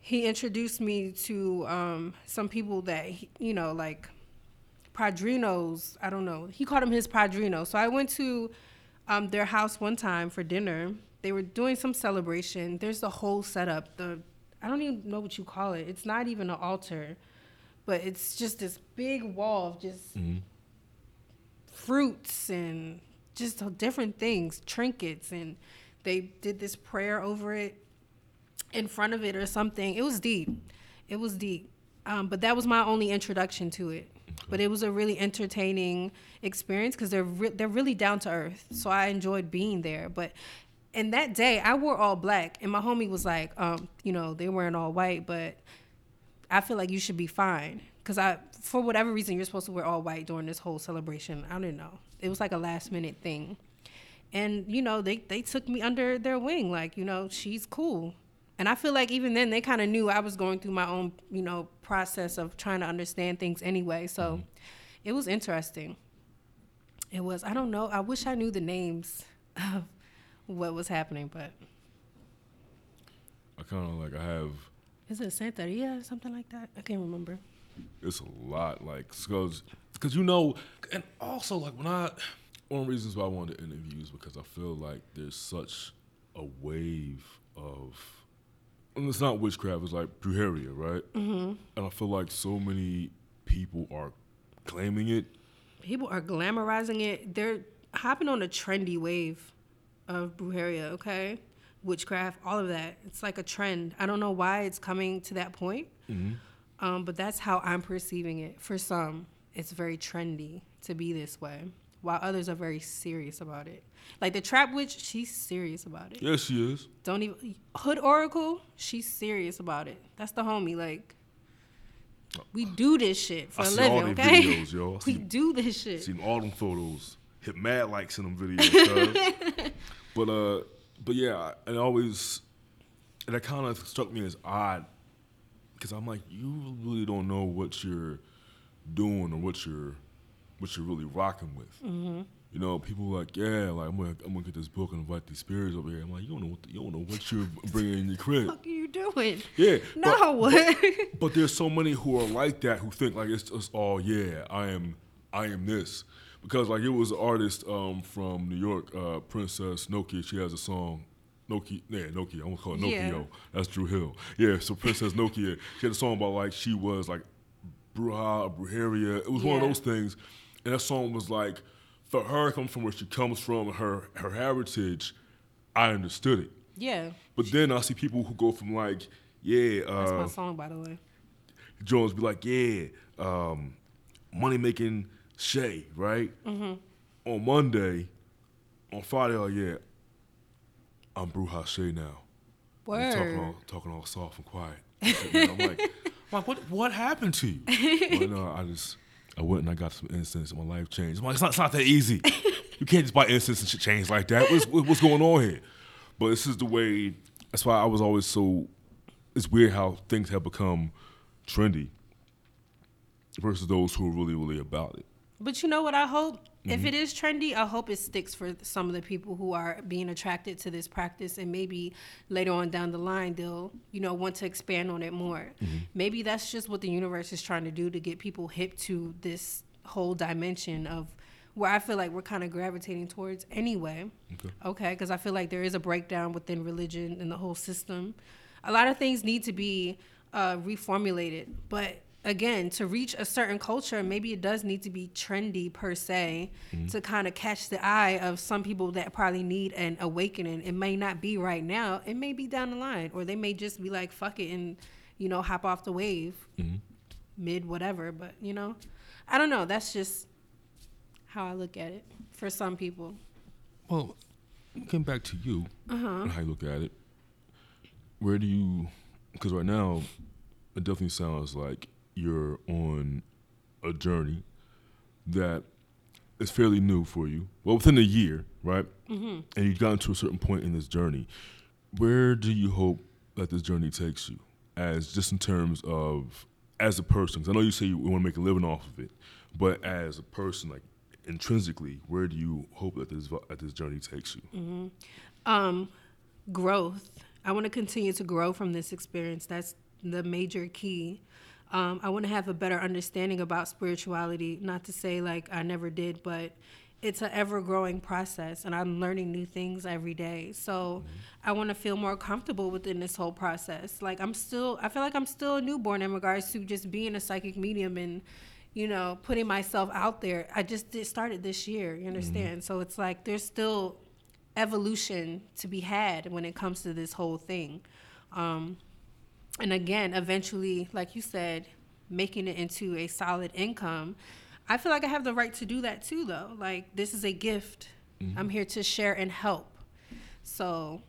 he introduced me to um, some people that he, you know like padrinos. I don't know. He called him his padrino. So I went to um, their house one time for dinner. They were doing some celebration. There's the whole setup. The I don't even know what you call it. It's not even an altar, but it's just this big wall of just fruits and just different things, trinkets, and they did this prayer over it in front of it or something. It was deep. It was deep. Um, but that was my only introduction to it. But it was a really entertaining experience because they're re- they're really down to earth. So I enjoyed being there. But in that day, I wore all black, and my homie was like, um, you know, they're wearing all white, but I feel like you should be fine because I, for whatever reason, you're supposed to wear all white during this whole celebration. I don't know. It was like a last minute thing, and you know, they they took me under their wing, like you know, she's cool, and I feel like even then they kind of knew I was going through my own, you know, process of trying to understand things anyway. So mm-hmm. it was interesting. It was. I don't know. I wish I knew the names of what was happening, but I kind of like I have. is it Santeria or something like that? I can't remember. It's a lot, like because because you know, and also like when I one of the reasons why I wanted to interview is because I feel like there's such a wave of. And it's not witchcraft; it's like brujeria, right? Mm-hmm. And I feel like so many people are claiming it. people are glamorizing it. They're hopping on a trendy wave of brujeria, okay? Witchcraft, all of that. It's like a trend. I don't know why it's coming to that point, um, but that's how I'm perceiving it. For some, it's very trendy to be this way, while others are very serious about it. Like the trap witch, she's serious about it. Yes, she is. Don't even Hood Oracle, she's serious about it. That's the homie. Like we do this shit for I a see all living, their okay? videos, yo. We do this shit. Seen all them photos. Hit mad likes in them videos. but uh, but yeah, it always, and that kind of struck me as odd, because I'm like, you really don't know what you're doing or what you're, what you're really rocking with. Mm-hmm. You know, people are like, yeah, like I'm gonna, I'm gonna get this book and invite these spirits over here. I'm like, you don't know, what the, you don't know what you're bringing in your crib. fuck are you doing? Yeah, but- No. but there's so many who are like that who think like it's just all yeah I am I am this because like it was an artist um, from New York uh, Princess Nokia she has a song Nokia yeah Nokia I'm gonna call it Nokia Yeah. that's Drew Hill yeah so Princess Nokia she had a song about like she was like bruja or brujeria it was one of those things and that song was like for her coming from where she comes from her her heritage I understood it yeah. but then I see people who go from like yeah That's uh, my song, by the way. Jones be like, yeah, um, money making Shay, right? Mm-hmm. On Monday, on Friday, like, yeah, I'm Bruja Shay now. I'm talking all, talking all soft and quiet. I'm like, I'm like, what what happened to you? well, no, I just I went and I got some incense and my life changed. Like, it's not, it's not that easy. you can't just buy incense and shit change like that. What's, what's going on here? But this is the way. That's why I was always so. It's weird how things have become trendy versus those who are really really about it. But you know what I hope? If Mm-hmm. it is trendy, I hope it sticks for some of the people who are being attracted to this practice and maybe later on down the line they'll, you know, want to expand on it more. Mm-hmm. Maybe that's just what the universe is trying to do to get people hip to this whole dimension of where I feel like we're kind of gravitating towards anyway. Okay. Okay, because I feel like there is a breakdown within religion and the whole system. A lot of things need to be uh, reformulated, but again, to reach a certain culture, maybe it does need to be trendy per se mm-hmm. to kind of catch the eye of some people that probably need an awakening. It may not be right now; it may be down the line, or they may just be like, "Fuck it," and you know, hop off the wave mm-hmm. mid whatever. But you know, I don't know. That's just how I look at it for some people. Well, getting back to you uh-huh. and how you look at it, where do you? Because right now, it definitely sounds like you're on a journey that is fairly new for you. Well, within a year, right? Mm-hmm. And you've gotten to a certain point in this journey. Where do you hope that this journey takes you, as just in terms of as a person? Because I know you say you want to make a living off of it, but as a person, like intrinsically, where do you hope that this that this journey takes you? um, growth. I want to continue to grow from this experience. That's the major key. Um, I want to have a better understanding about spirituality. Not to say like I never did, but it's an ever growing process, and I'm learning new things every day. So I want to feel more comfortable within this whole process. Like I'm still, I feel like I'm still a newborn in regards to just being a psychic medium and you know putting myself out there. I just did, started this year. You understand? So it's like there's still evolution to be had when it comes to this whole thing. Um, and again, eventually, like you said, making it into a solid income. I feel like I have the right to do that too, though. Like, this is a gift. Mm-hmm. I'm here to share and help. So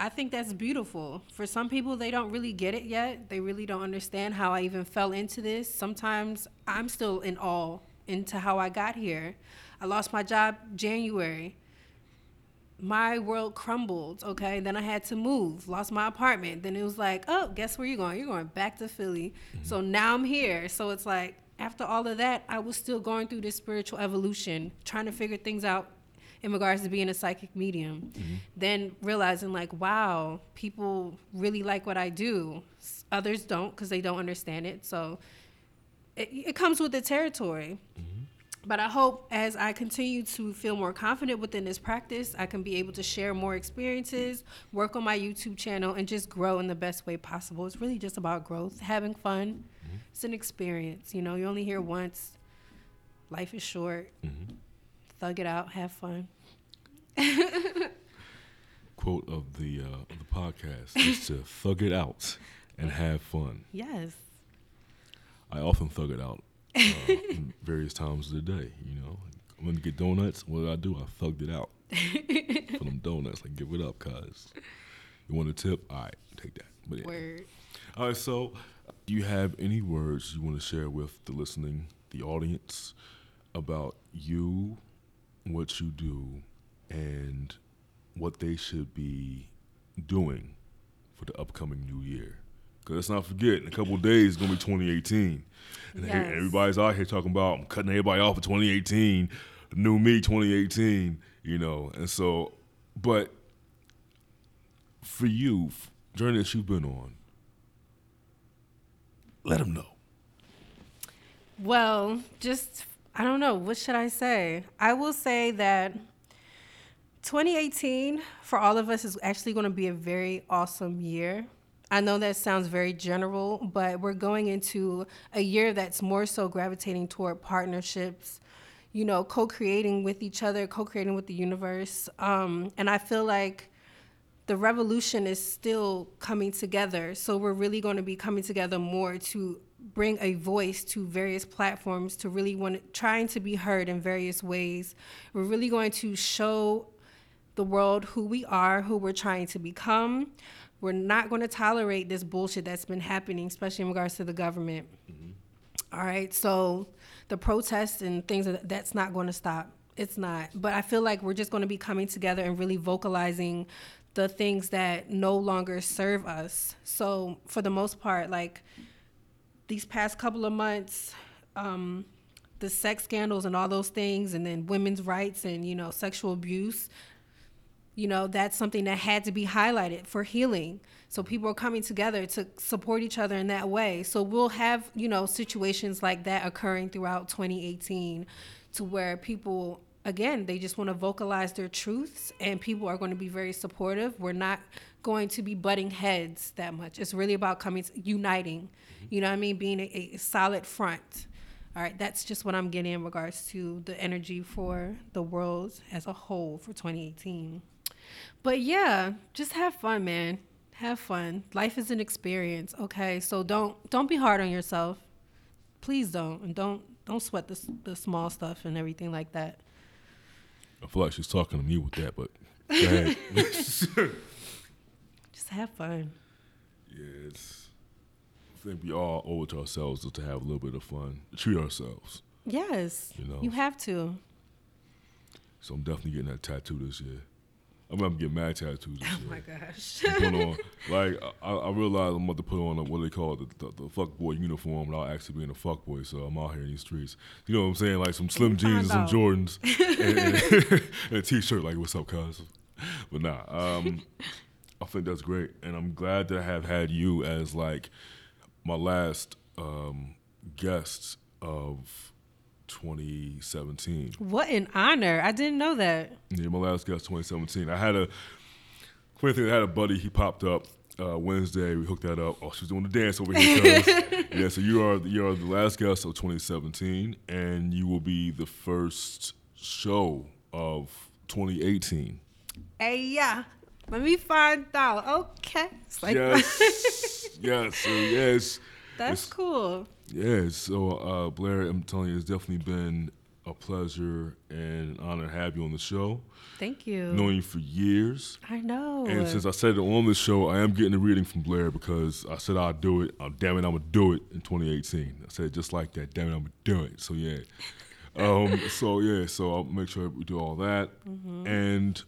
I think that's beautiful. For some people, they don't really get it yet. They really don't understand how I even fell into this. Sometimes I'm still in awe into how I got here. I lost my job January my world crumbled. Okay, then I had to move, lost my apartment. Then it was like, oh, guess where you're going? You're going back to Philly. Mm-hmm. So now I'm here. So it's like after all of that, I was still going through this spiritual evolution, trying to figure things out in regards to being a psychic medium. Mm-hmm. Then realizing like, wow, people really like what I do. Others don't because they don't understand it. So it, it comes with the territory. Mm-hmm. But I hope as I continue to feel more confident within this practice, I can be able to share more experiences, work on my YouTube channel, and just grow in the best way possible. It's really just about growth, having fun. It's an experience. You know, you're only here once. Life is short. Thug it out, have fun. Quote of the uh, of the podcast is to thug it out and have fun. Yes. I often thug it out in various times of the day. You know, I'm gonna get donuts. What did I do? I thugged it out for them donuts. Like, give it up, cuz. You want a tip? All right, take that. But yeah. Word. All right, so do you have any words you want to share with the listening, the audience, about you, what you do, and what they should be doing for the upcoming new year? Because let's not forget, in a couple of days, it's going to be 2018. And Yes. everybody's out here talking about, I'm cutting everybody off for 2018, new me 2018, you know. And so, but for you, journey that you've been on, let them know. Well, just I don't know. What should I say? I will say that 2018 for all of us is actually going to be a very awesome year. I know that sounds very general, but we're going into a year that's more so gravitating toward partnerships, you know, co creating with each other, co creating with the universe. Um, and I feel like the revolution is still coming together. So we're really going to be coming together more to bring a voice to various platforms to really want trying to be heard in various ways. We're really going to show the world who we are, who we're trying to become. We're not going to tolerate this bullshit that's been happening, especially in regards to the government. All right, so the protests and things that's not going to stop. It's not. But I feel like we're just going to be coming together and really vocalizing the things that no longer serve us. So for the most part, like these past couple of months, um, the sex scandals and all those things, and then women's rights and you know sexual abuse, you know that's something that had to be highlighted for healing. So people are coming together to support each other in that way. So we'll have you know situations like that occurring throughout 2018 to where people again they just want to vocalize their truths and people are going to be very supportive. We're not going to be butting heads that much. It's really about coming uniting mm-hmm. you know what i mean? Being a, a solid front. All right, that's just what I'm getting in regards to the energy for the world as a whole for 2018. But yeah, just have fun, man. Have fun. Life is an experience, okay? So don't don't be hard on yourself. Please don't, and don't don't sweat the the small stuff and everything like that. I feel like she's talking to me with that, but. Just have fun. Yes. I think we all owe it to ourselves to have a little bit of fun, treat ourselves. Yes. You know. You have to. So I'm definitely getting that tattoo this year. I mean, I'm getting mad tattoos Oh my gosh. put on like I, I realize I'm about to put on a, what they call the, the, the fuck boy uniform without actually being a fuck boy. So I'm out here in these streets. You know what I'm saying? Like some slim jeans and some Jordans and, and, and a t-shirt. Like what's up, cuz? But nah, um, I think that's great, and I'm glad to have had you as like my last um, guest of 2017. What an honor. I didn't know that. Yeah, my last guest 2017. I had a funny thing. I had a buddy. He popped up uh, Wednesday. We hooked that up. Oh, she's doing the dance over here. yeah, so you are you are the last guest of 2017, and you will be the first show of 2018. Hey, yeah. Let me find out. Okay. It's like, Yes, yes, yes, that's it's- cool. Yeah. So uh, Blair, I'm telling you, it's definitely been a pleasure and honor to have you on the show. Thank you. Knowing you for years. I know. And since I said it on this show, I am getting a reading from Blair because I said I'd do it. Oh, damn it, I'm gonna do it in 2018. I said it just like that. Damn it, I'm gonna do it. So yeah. Um, so yeah. So I'll make sure we do all that. And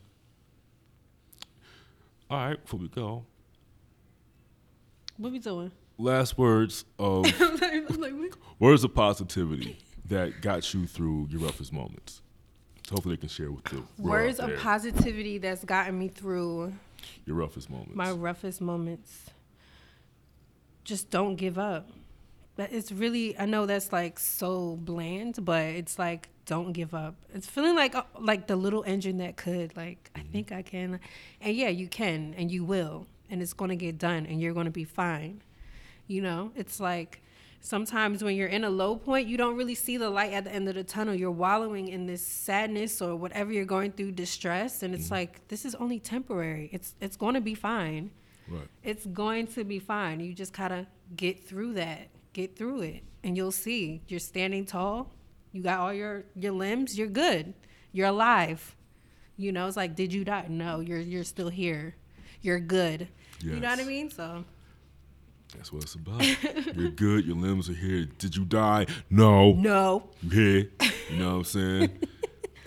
all right, before we go, what we doing? Last words of like, I'm like, what? words of positivity that got you through your roughest moments. So hopefully they can share with you. Words of positivity that's gotten me through your roughest moments. my roughest moments. Just don't give up. But it's really I know that's like so bland, but it's like don't give up. It's feeling like uh, like the little engine that could like I think I can. And yeah, you can and you will and it's going to get done and you're going to be fine. You know, it's like sometimes when you're in a low point, you don't really see the light at the end of the tunnel. You're wallowing in this sadness or whatever you're going through, distress, and it's mm-hmm. like this is only temporary. It's it's going to be fine. right. It's going to be fine. You just gotta get through that. Get through it, and you'll see. You're standing tall. You got all your your limbs. You're good. You're alive. You know, it's like, did you die? No, you're you're still here. You're good. You know what I mean? So That's what it's about. You're good. Your limbs are here. Did you die? No. no. You here? You know what I'm saying?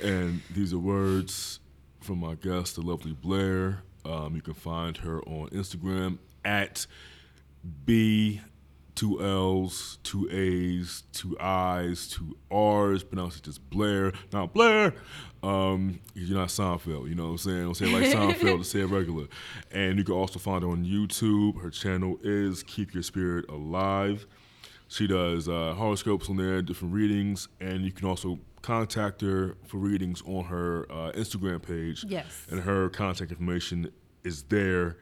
and these are words from my guest, the lovely Blair. Um, you can find her on Instagram at B two L's, two A's, two I's, two R's. Pronounce it just Blair, not Blair. Um, you're not Seinfeld, you know what I'm saying? Don't say it like Seinfeld, to say it regular. And you can also find her on YouTube. Her channel is Keep Your Spirit Alive. She does uh, horoscopes on there, different readings, and you can also contact her for readings on her uh, Instagram page. Yes. And her contact information is there,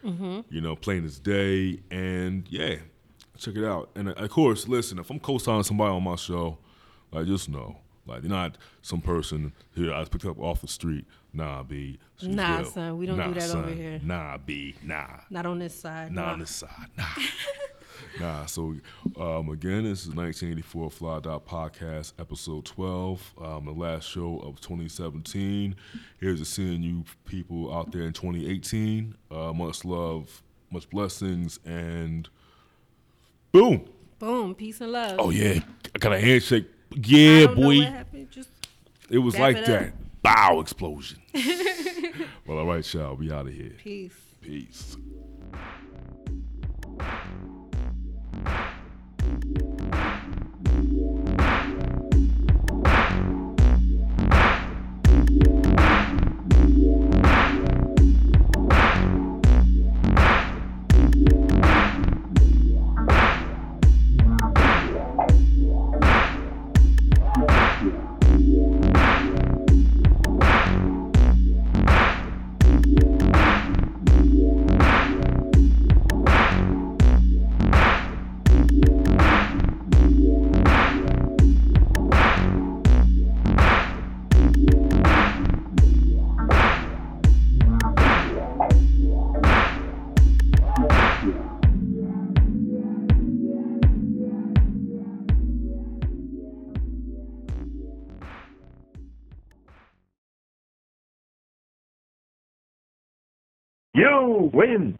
you know, plain as day. And yeah, check it out. And of course, listen, if I'm co signing somebody on my show, like, just know, like, you're not some person here I picked up off the street. Nah, B. Nah, real. son, we don't do Nah, that over here. Nah, B. Nah. Not on this side. Not no. on this side. Nah. nah. So, um, again, this is 1984 Fly Dot Podcast, episode 12, um, the last show of 2017. Here's to seeing you people out there in 2018. Uh, much love, much blessings, and boom. Boom. Peace and love. Oh, yeah. I got a handshake. I Yeah, boy. what happened. Just It was like up. that. Bow explosion. well, all right, y'all. We out of here. peace. Peace. You win.